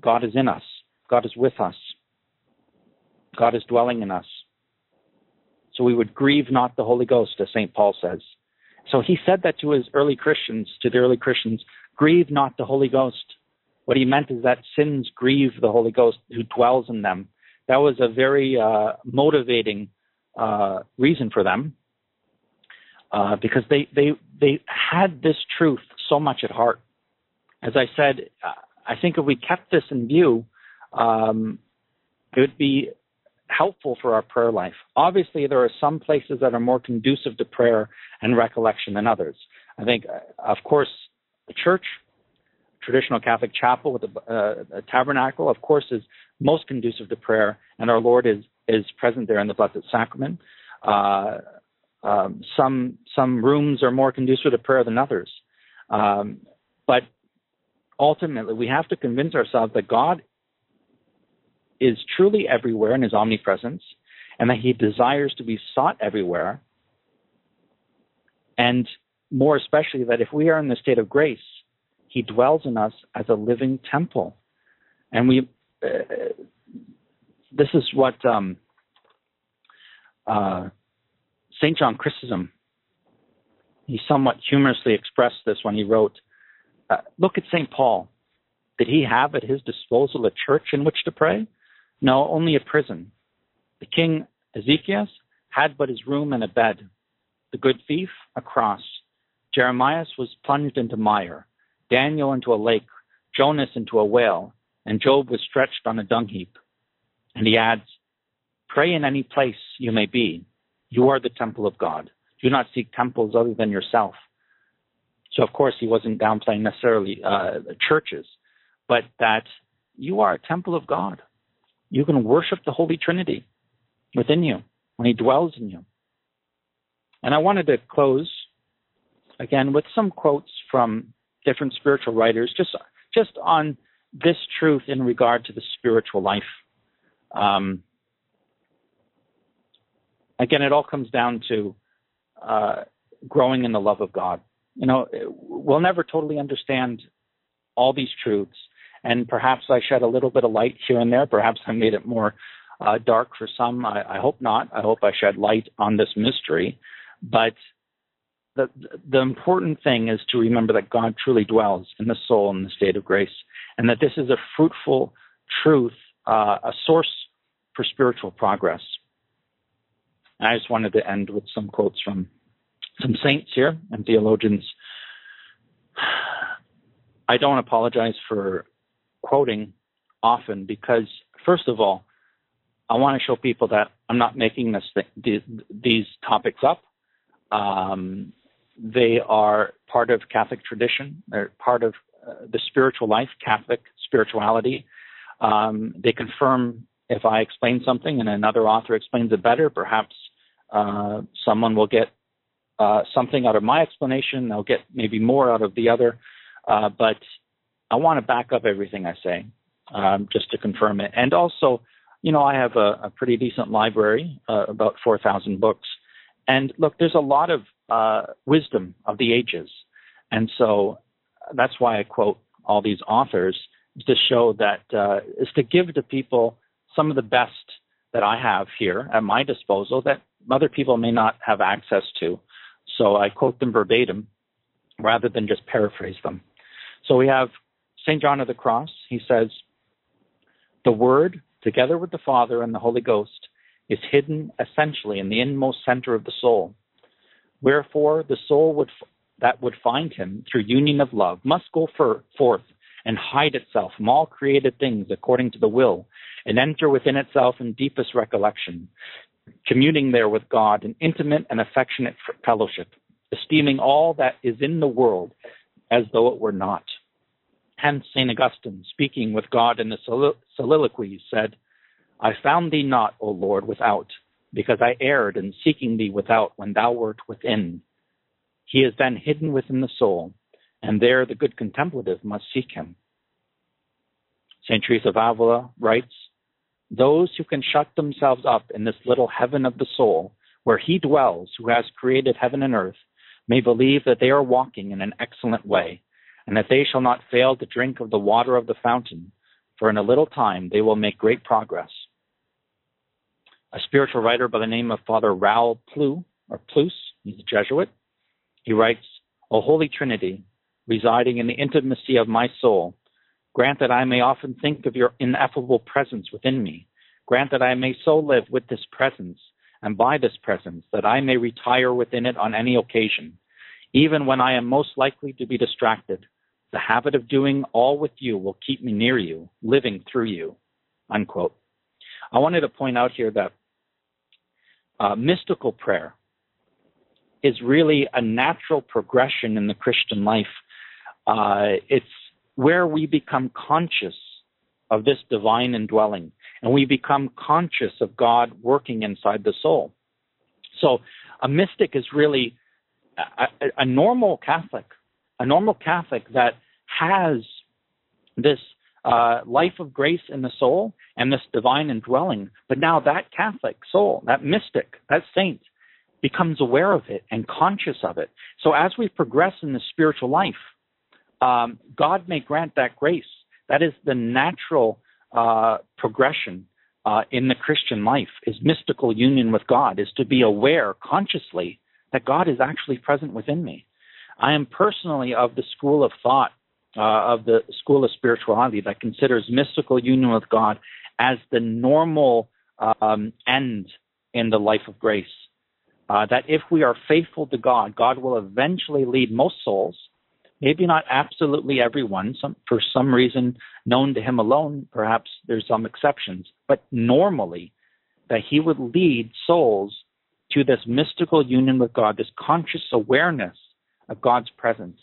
God is in us, God is with us, God is dwelling in us. So we would grieve not the Holy Ghost, as St. Paul says. So he said that to his early Christians, to the early Christians, grieve not the Holy Ghost. What he meant is that sins grieve the Holy Ghost who dwells in them. That was a very uh, motivating uh, reason for them uh, because they, they, they had this truth so much at heart. As I said, I think if we kept this in view, um, it would be helpful for our prayer life. Obviously, there are some places that are more conducive to prayer and recollection than others. I think, uh, of course, the church, traditional Catholic chapel with a, uh, a tabernacle, of course, is most conducive to prayer, and our Lord is is present there in the Blessed Sacrament. Uh, um, some some rooms are more conducive to prayer than others, um, but ultimately we have to convince ourselves that God is truly everywhere in his omnipresence and that he desires to be sought everywhere. And more especially, that if we are in the state of grace, he dwells in us as a living temple. And we, uh, this is what um, uh, St. John Chrysostom, he somewhat humorously expressed this when he wrote, uh, Look at St. Paul. Did he have at his disposal a church in which to pray? No, only a prison. The king Ezekias had but his room and a bed. The good thief, a cross. Jeremias was plunged into mire, Daniel into a lake, Jonas into a whale, and Job was stretched on a dung heap. And he adds, Pray in any place you may be. You are the temple of God. Do not seek temples other than yourself. So, of course, he wasn't downplaying necessarily uh, churches, but that you are a temple of God. You can worship the Holy Trinity within you when He dwells in you. And I wanted to close again with some quotes from different spiritual writers, just just on this truth in regard to the spiritual life. Um, again, it all comes down to uh, growing in the love of God. You know, we'll never totally understand all these truths, and perhaps I shed a little bit of light here and there. Perhaps I made it more uh, dark for some. I, I, hope not. I hope I shed light on this mystery. But the the important thing is to remember that God truly dwells in the soul in the state of grace, and that this is a fruitful truth, uh, a source for spiritual progress. And I just wanted to end with some quotes from some saints here and theologians. I don't apologize for quoting often because, first of all, I want to show people that I'm not making this these, these topics up. Um, they are part of Catholic tradition. They're part of uh, the spiritual life, Catholic spirituality. Um, they confirm if I explain something and another author explains it better, perhaps uh, someone will get uh, something out of my explanation. They'll get maybe more out of the other. Uh, but I want to back up everything I say um, just to confirm it. And also, you know, I have a, a pretty decent library, uh, about 4,000 books. And look, there's a lot of uh, wisdom of the ages. And so that's why I quote all these authors to show that uh, is to give to people some of the best that I have here at my disposal that other people may not have access to. So I quote them verbatim rather than just paraphrase them. So we have St. John of the Cross, he says, The Word, together with the Father and the Holy Ghost, is hidden essentially in the inmost center of the soul. Wherefore, the soul would, that would find him through union of love must go for, forth and hide itself from all created things according to the will, and enter within itself in deepest recollection, communing there with God in intimate and affectionate fellowship, esteeming all that is in the world as though it were not. Hence, St. Augustine, speaking with God in the soliloquies, said, I found thee not, O Lord, without, because I erred in seeking thee without when thou wert within. He is then hidden within the soul, and there the good contemplative must seek him. St. Teresa of Avila writes, Those who can shut themselves up in this little heaven of the soul, where he dwells who has created heaven and earth, may believe that they are walking in an excellent way and that they shall not fail to drink of the water of the fountain, for in a little time they will make great progress. A spiritual writer by the name of Father Raoul Plou, or Plus, he's a Jesuit, He writes, O Holy Trinity, residing in the intimacy of my soul, grant that I may often think of your ineffable presence within me. Grant that I may so live with this presence and by this presence that I may retire within it on any occasion, even when I am most likely to be distracted. The habit of doing all with you will keep me near you, living through you. Unquote. I wanted to point out here that uh, mystical prayer is really a natural progression in the Christian life. Uh, it's where we become conscious of this divine indwelling and we become conscious of God working inside the soul. So a mystic is really a, a, a normal Catholic, a normal Catholic that has this uh, life of grace in the soul and this divine indwelling. But now that Catholic soul, that mystic, that saint, becomes aware of it and conscious of it. So as we progress in the spiritual life, um, God may grant that grace. That is the natural uh, progression uh, in the Christian life is mystical union with God, is to be aware consciously that God is actually present within me. I am personally of the school of thought, uh, of the school of spirituality that considers mystical union with God as the normal um, end in the life of grace. Uh, that if we are faithful to God, God will eventually lead most souls maybe not absolutely everyone, some, for some reason known to him alone, perhaps there's some exceptions, but normally that he would lead souls to this mystical union with God, this conscious awareness of God's presence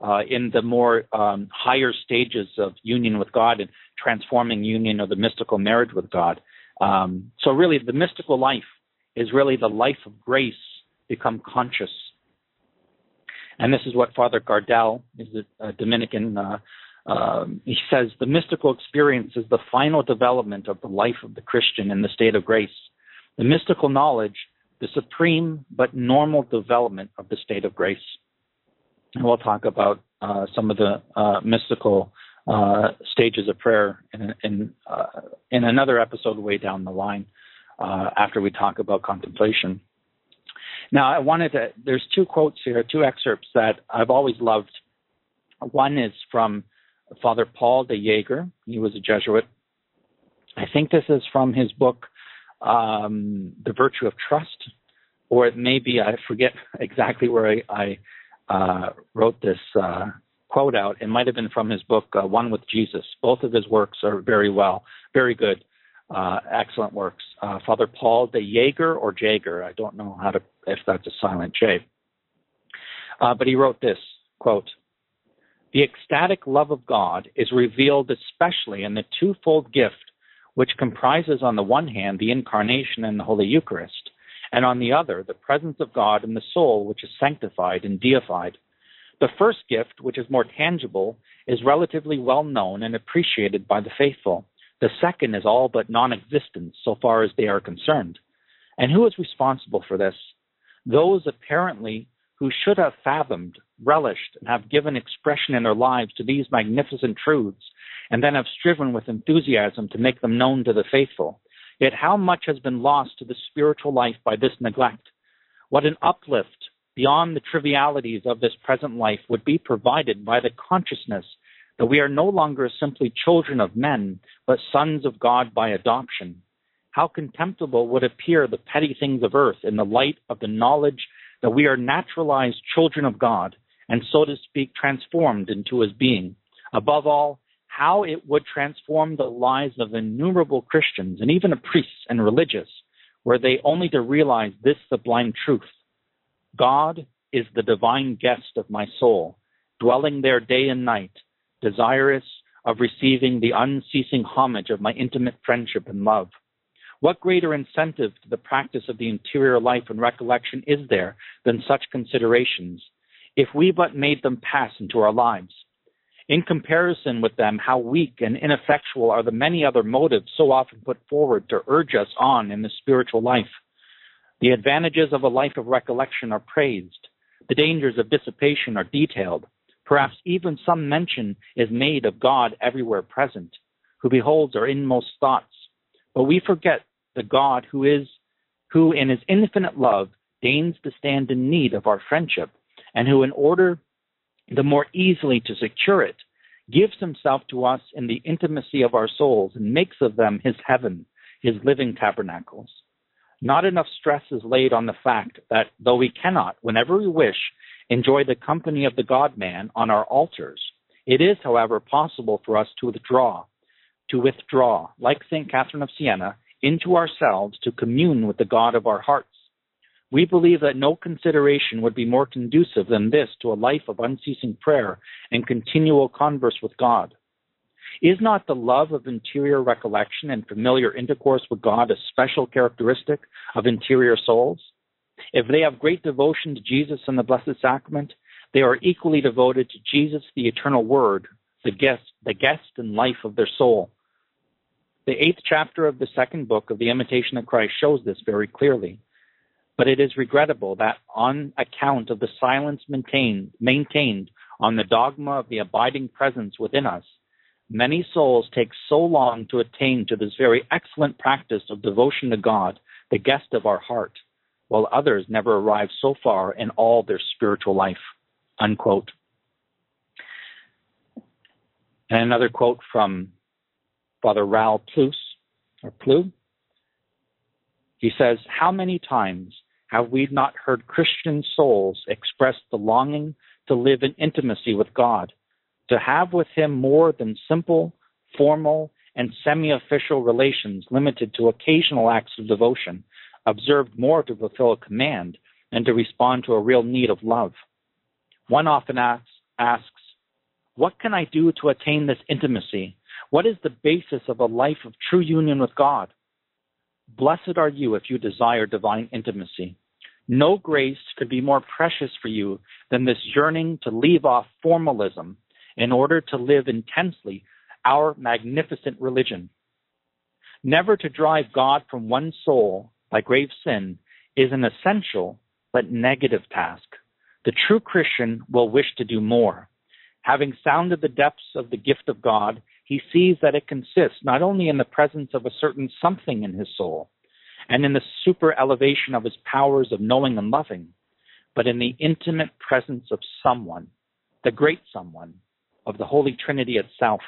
uh, in the more um, higher stages of union with God and transforming union of the mystical marriage with God. Um, so, really, the mystical life is really the life of grace become conscious and this is what Father Gardeil is a, Dominican. Uh, um, he says the mystical experience is the final development of the life of the Christian in the state of grace. The mystical knowledge, the supreme but normal development of the state of grace. And we'll talk about uh, some of the uh, mystical uh, stages of prayer in, in, uh, in, another episode way down the line uh, after we talk about contemplation. Now, I wanted to, there's two quotes here, two excerpts that I've always loved. One is from Father Paul de Jaegher, He was a Jesuit. I think this is from his book, um, The Virtue of Trust, or it may be, I forget exactly where I, I uh, wrote this uh, quote out. It might have been from his book, uh, One with Jesus. Both of his works are very well, very good, uh, excellent works. Uh, Father Paul de Jaegher or Jaeger, I don't know how to if that's a silent J. Uh, but he wrote this quote, The ecstatic love of God is revealed especially in the twofold gift which comprises, on the one hand, the incarnation and the Holy Eucharist, and on the other, the presence of God in the soul, which is sanctified and deified. The first gift, which is more tangible, is relatively well known and appreciated by the faithful. The second is all but non existent so far as they are concerned. And who is responsible for this? those apparently who should have fathomed, relished, and have given expression in their lives to these magnificent truths, and then have striven with enthusiasm to make them known to the faithful. Yet how much has been lost to the spiritual life by this neglect? What an uplift beyond the trivialities of this present life would be provided by the consciousness that we are no longer simply children of men, but sons of God by adoption how contemptible would appear the petty things of earth in the light of the knowledge that we are naturalized children of God, and so to speak, transformed into his being. Above all, how it would transform the lives of innumerable Christians and even of priests and religious, were they only to realize this sublime truth God is the divine guest of my soul, dwelling there day and night, desirous of receiving the unceasing homage of my intimate friendship and love. What greater incentive to the practice of the interior life and recollection is there than such considerations, if we but made them pass into our lives? In comparison with them, how weak and ineffectual are the many other motives so often put forward to urge us on in the spiritual life. The advantages of a life of recollection are praised. The dangers of dissipation are detailed. Perhaps even some mention is made of God everywhere present, who beholds our inmost thoughts but we forget the God who is, who in his infinite love deigns to stand in need of our friendship and who, in order the more easily to secure it, gives himself to us in the intimacy of our souls and makes of them his heaven, his living tabernacles. Not enough stress is laid on the fact that though we cannot, whenever we wish, enjoy the company of the God man on our altars, it is, however, possible for us to withdraw, to withdraw, like St. Catherine of Siena, into ourselves to commune with the God of our hearts. We believe that no consideration would be more conducive than this to a life of unceasing prayer and continual converse with God. Is not the love of interior recollection and familiar intercourse with God a special characteristic of interior souls? If they have great devotion to Jesus and the Blessed Sacrament, they are equally devoted to Jesus, the eternal Word, the guest, the guest and life of their soul. The eighth chapter of the second book of the Imitation of Christ shows this very clearly. But it is regrettable that on account of the silence maintained, maintained on the dogma of the abiding presence within us, many souls take so long to attain to this very excellent practice of devotion to God, the guest of our heart, while others never arrive so far in all their spiritual life. Unquote. And another quote from Father Raoul Plus, or Plu. He says, How many times have we not heard Christian souls express the longing to live in intimacy with God, to have with Him more than simple, formal, and semi official relations limited to occasional acts of devotion, observed more to fulfill a command and to respond to a real need of love? One often asks, asks, What can I do to attain this intimacy? What is the basis of a life of true union with God? Blessed are you if you desire divine intimacy. No grace could be more precious for you than this yearning to leave off formalism in order to live intensely our magnificent religion. Never to drive God from one soul by grave sin is an essential but negative task. The true Christian will wish to do more. Having sounded the depths of the gift of God, he sees that it consists not only in the presence of a certain something in his soul and in the super elevation of his powers of knowing and loving, but in the intimate presence of someone, the great someone, of the Holy Trinity itself.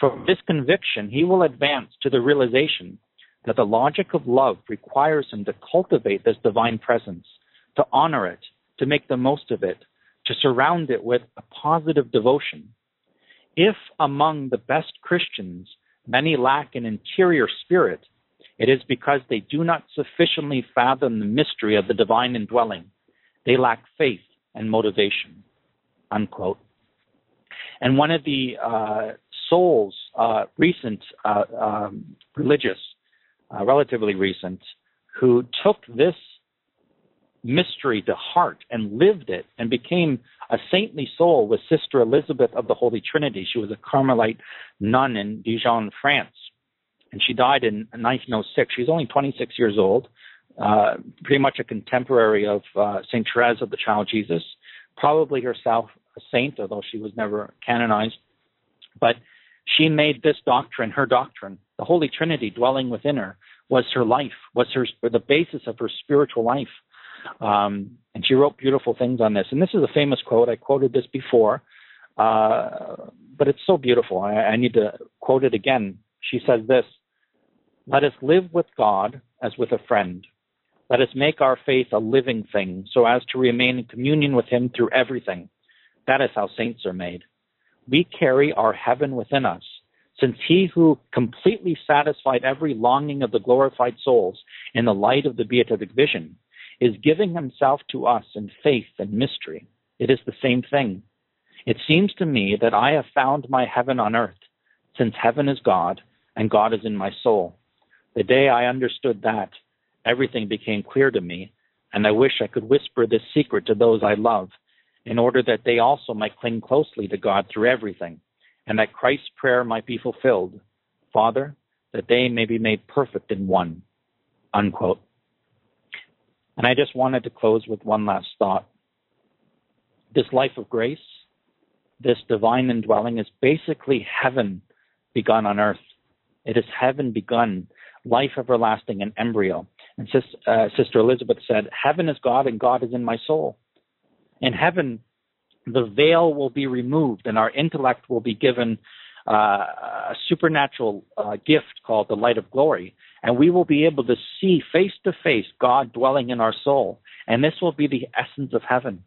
From this conviction, he will advance to the realization that the logic of love requires him to cultivate this divine presence, to honor it, to make the most of it, to surround it with a positive devotion. If among the best Christians many lack an interior spirit, it is because they do not sufficiently fathom the mystery of the divine indwelling. They lack faith and motivation. Unquote. And one of the uh, Souls, uh, recent uh, um, religious, uh, relatively recent, who took this mystery to heart and lived it and became a saintly soul was Sister Elizabeth of the Holy Trinity. She was a Carmelite nun in Dijon, France. And she died in 1906. She was only 26 years old, uh, pretty much a contemporary of uh, St. Therese of the Child Jesus, probably herself a saint, although she was never canonized. But she made this doctrine her doctrine. The Holy Trinity dwelling within her was her life, was her the basis of her spiritual life. Um, and she wrote beautiful things on this. And this is a famous quote. I quoted this before, uh, but it's so beautiful. I, I need to quote it again. She says this Let us live with God as with a friend. Let us make our faith a living thing so as to remain in communion with Him through everything. That is how saints are made. We carry our heaven within us, since He who completely satisfied every longing of the glorified souls in the light of the beatific vision is giving himself to us in faith and mystery. It is the same thing. It seems to me that I have found my heaven on earth, since heaven is God and God is in my soul. The day I understood that, everything became clear to me, and I wish I could whisper this secret to those I love, in order that they also might cling closely to God through everything, and that Christ's prayer might be fulfilled. Father, that they may be made perfect in one. Unquote. And I just wanted to close with one last thought. This life of grace, this divine indwelling, is basically heaven begun on earth. It is heaven begun, life everlasting and embryo. And sis, uh, Sister Elizabeth said, Heaven is God and God is in my soul. In heaven, the veil will be removed and our intellect will be given uh, a supernatural uh, gift called the light of glory. And we will be able to see face to face God dwelling in our soul. And this will be the essence of heaven.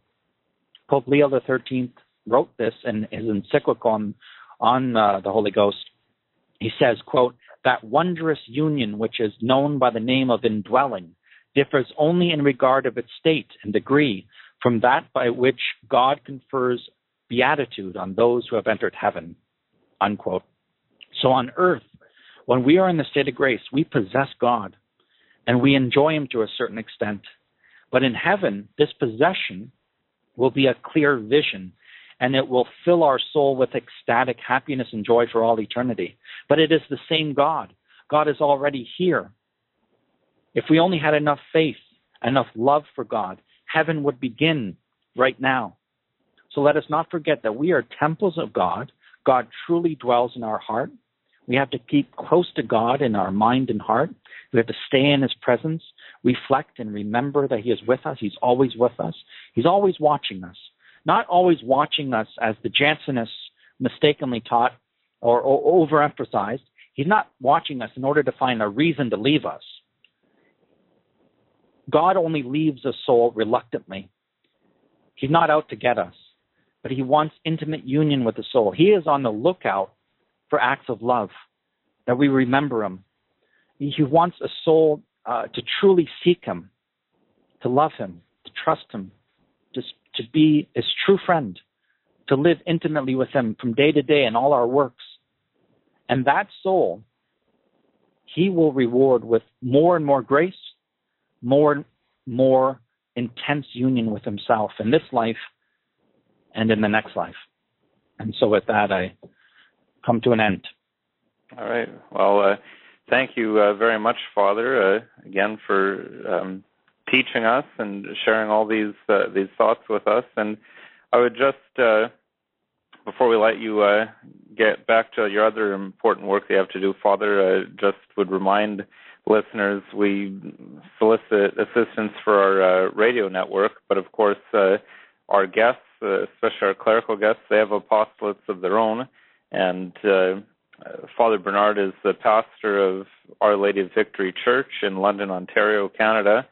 Pope Leo XIII wrote this in his encyclical on, on uh, the Holy Ghost. He says, quote, that wondrous union which is known by the name of indwelling differs only in regard of its state and degree from that by which God confers beatitude on those who have entered heaven. Unquote. So on earth, when we are in the state of grace, we possess God and we enjoy Him to a certain extent. But in heaven, this possession will be a clear vision and it will fill our soul with ecstatic happiness and joy for all eternity. But it is the same God. God is already here. If we only had enough faith, enough love for God, heaven would begin right now. So let us not forget that we are temples of God. God truly dwells in our heart. We have to keep close to God in our mind and heart. We have to stay in His presence, reflect and remember that He is with us. He's always with us. He's always watching us not always watching us as the Jansenists mistakenly taught or, or overemphasized. He's not watching us in order to find a reason to leave us. God only leaves a soul reluctantly. He's not out to get us, but he wants intimate union with the soul. He is on the lookout for acts of love, that we remember him. He wants a soul uh, to truly seek him, to love him, to trust him, to, to be his true friend, to live intimately with him from day to day in all our works. And that soul, he will reward with more and more grace, more and more intense union with himself in this life and in the next life. And so with that, I come to an end. All right. Well, uh, thank you uh, very much, Father, uh, again for um, teaching us and sharing all these uh, these thoughts with us. And I would just uh, before we let you uh, get back to your other important work you have to do, Father, uh, just would remind listeners we solicit assistance for our radio network, but of course our guests, especially our clerical guests, they have apostolates of their own, and Father Bernard is the pastor of Our Lady of Victory Church in London, Ontario, Canada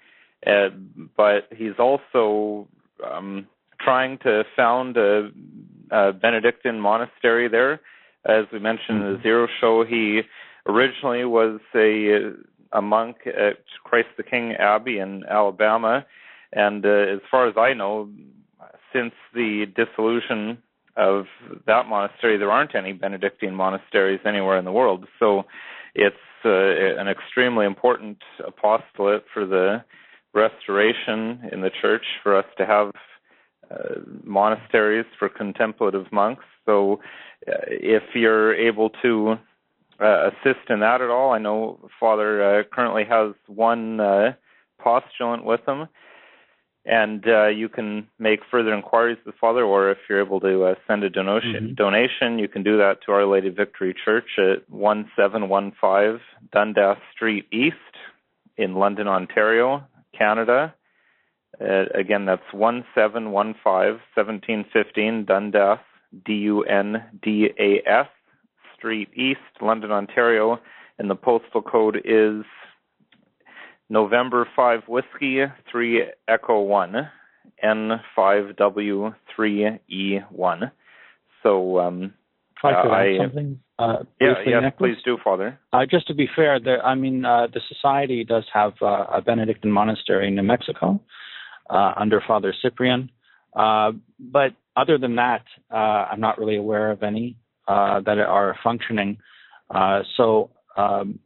uh, but he's also um, trying to found a, a, Benedictine monastery there. As we mentioned in the mm-hmm. Zero Show, he originally was a a monk at Christ the King Abbey in Alabama, and uh, as far as I know, since the dissolution of that monastery, there aren't any Benedictine monasteries anywhere in the world. So it's uh, an extremely important apostolate for the restoration in the church for us to have uh, monasteries for contemplative monks. So, uh, if you're able to uh, assist in that at all, I know Father uh, currently has one uh, postulant with him, and uh, you can make further inquiries with Father, or if you're able to send a donation, mm-hmm. donation, you can do that to Our Lady Victory Church at 1715 Dundas Street East in London, Ontario Canada. Uh, again, that's 1715 1715 Dundas, D U N D A S Street East, London, Ontario. And the postal code is November 5 Whiskey 3 Echo 1 N5W3E1. So um, I could uh, add something. Uh, yeah, yes, please do, Father. Uh, just to be fair, the, I mean, uh, the society does have uh, a Benedictine monastery in New Mexico uh, under Father Cyprian, uh, but other than that, I'm not really aware of any that are functioning. so, um,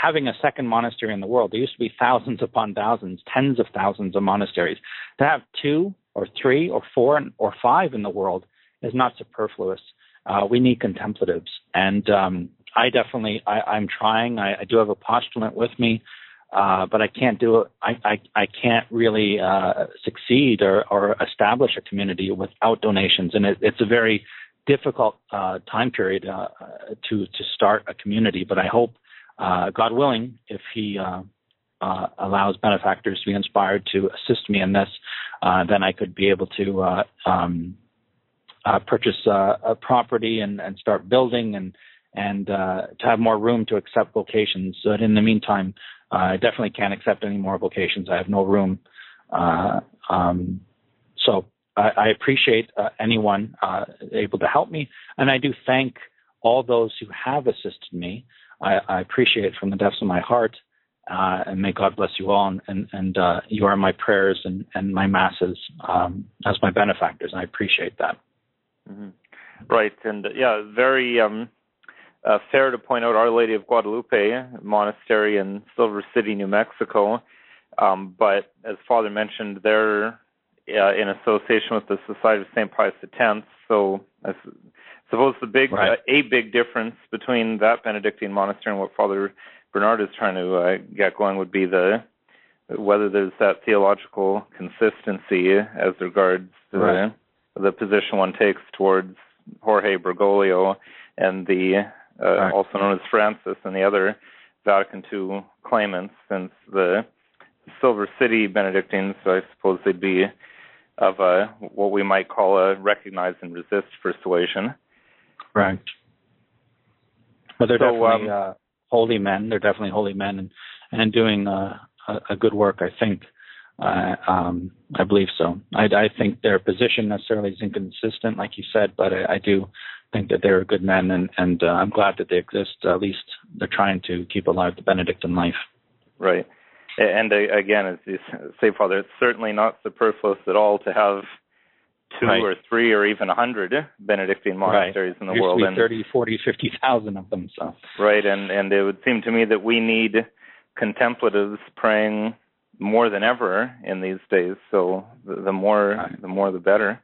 having a second monastery in the world, there used to be thousands upon thousands, tens of thousands of monasteries. To have two or three or four or five in the world is not superfluous uh, we need contemplatives. And um, I definitely, I, am trying. I, I, do have a postulant with me, uh, but I can't do it. I, I, I can't really uh, succeed or, or, establish a community without donations, and it, it's a very difficult uh, time period uh, to to start a community. But I hope, uh, God willing, if He allows benefactors to be inspired to assist me in this, uh, then I could be able to uh, um, uh, purchase uh, a property and, and start building and and uh, to have more room to accept vocations. But in the meantime, I definitely can't accept any more vocations. I have no room. Um, so I, I appreciate anyone able to help me, and I do thank all those who have assisted me. I, I appreciate from the depths of my heart. Uh, and may God bless you all. And, and, and uh, you are my prayers and, and my masses um, as my benefactors. And I appreciate that. Mm-hmm. Right. And uh, yeah, very um, uh, fair to point out Our Lady of Guadalupe Monastery in Silver City, New Mexico. Um, but as Father mentioned, they're uh, in association with the Society of St. Pius X. So suppose the big, right. a big difference between that Benedictine monastery and what Father Bernard is trying to uh, get going would be the whether there's that theological consistency as regards right. the, the position one takes towards Jorge Bergoglio and the uh, right. also known as Francis and the other Vatican II claimants, since the Silver City Benedictines, I suppose they'd be of a what we might call a recognize and resist persuasion. Right. But they're so, definitely um, uh, holy men. They're definitely holy men and and doing uh, a, a, good work. I think. Uh, um, I believe so. I, I, think their position necessarily is inconsistent, like you said, but I, I do think that they're good men, and, and uh, I'm glad that they exist. At least they're trying to keep alive the Benedictine life. Right. And uh, again, as you say, Father, it's certainly not superfluous at all to have two right. or three or even a hundred Benedictine monasteries right. in the world. and 30, 40, 50,000 of them. So right, and and it would seem to me that we need contemplatives praying more than ever in these days. So the, the more right. the more the better.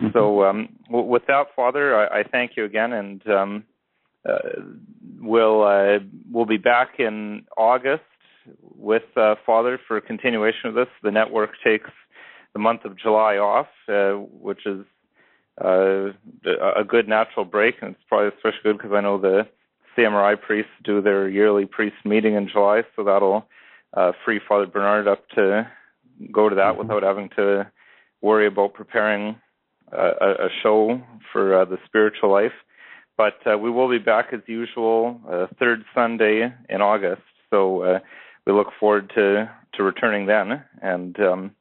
Mm-hmm. So um, w- with that, Father, I, I, thank you again, and um, uh, we'll uh, we'll be back in August with uh, Father for continuation of this. The network takes the month of July off, uh, which is uh, a good natural break, and it's probably especially good because I know the CMRI priests do their yearly priest meeting in July, so that'll uh, free Father Bernard up to go to that mm-hmm. without having to worry about preparing uh, a, a show for uh, the spiritual life. But uh, we will be back as usual, uh, third Sunday in August. So uh, we look forward to to returning then. And um,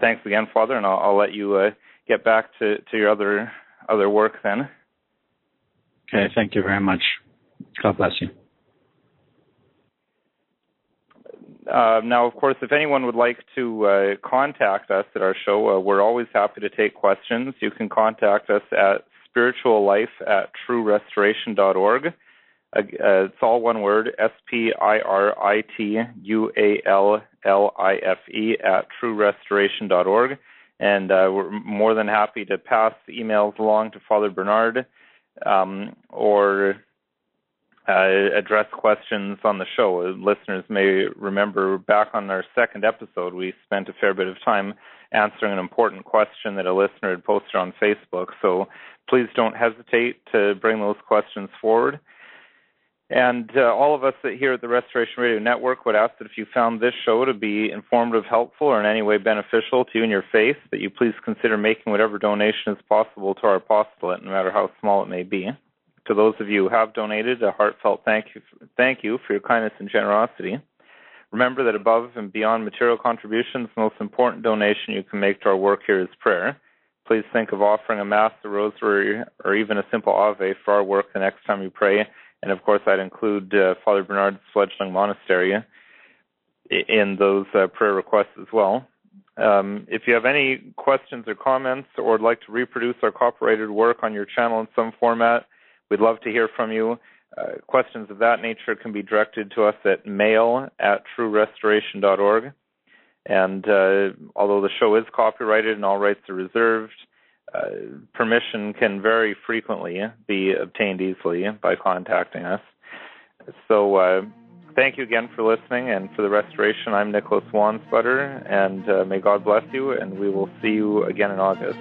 thanks again, Father, and I'll, I'll let you uh, get back to, to your other other work then. Okay, thank you very much. God bless you. Uh, now, of course, if anyone would like to uh, contact us at our show, uh, we're always happy to take questions. You can contact us at spirituallife at truerestoration.org. Uh, it's all one word, S P I R I T U A L L I F E at truerestoration.org. And uh, we're more than happy to pass emails along to Father Bernard um, or uh, address questions on the show. Listeners may remember back on our second episode, we spent a fair bit of time answering an important question that a listener had posted on Facebook. So please don't hesitate to bring those questions forward. And uh, all of us here at the Restoration Radio Network would ask that if you found this show to be informative, helpful, or in any way beneficial to you and your faith, that you please consider making whatever donation is possible to our apostolate, no matter how small it may be. To those of you who have donated, a heartfelt thank you, thank you for your kindness and generosity. Remember that above and beyond material contributions, the most important donation you can make to our work here is prayer. Please think of offering a Mass, a Rosary, or even a simple Ave for our work the next time you pray and of course I'd include uh, Father Bernard's fledgling monastery in those uh, prayer requests as well. Um, if you have any questions or comments or would like to reproduce our copyrighted work on your channel in some format, we'd love to hear from you. Uh, questions of that nature can be directed to us at mail at truerestoration.org. And uh, although the show is copyrighted and all rights are reserved, uh, permission can very frequently be obtained easily by contacting us. So, uh, thank you again for listening and for the restoration. I'm Nicholas Wansbutter, and uh, may God bless you, and we will see you again in August.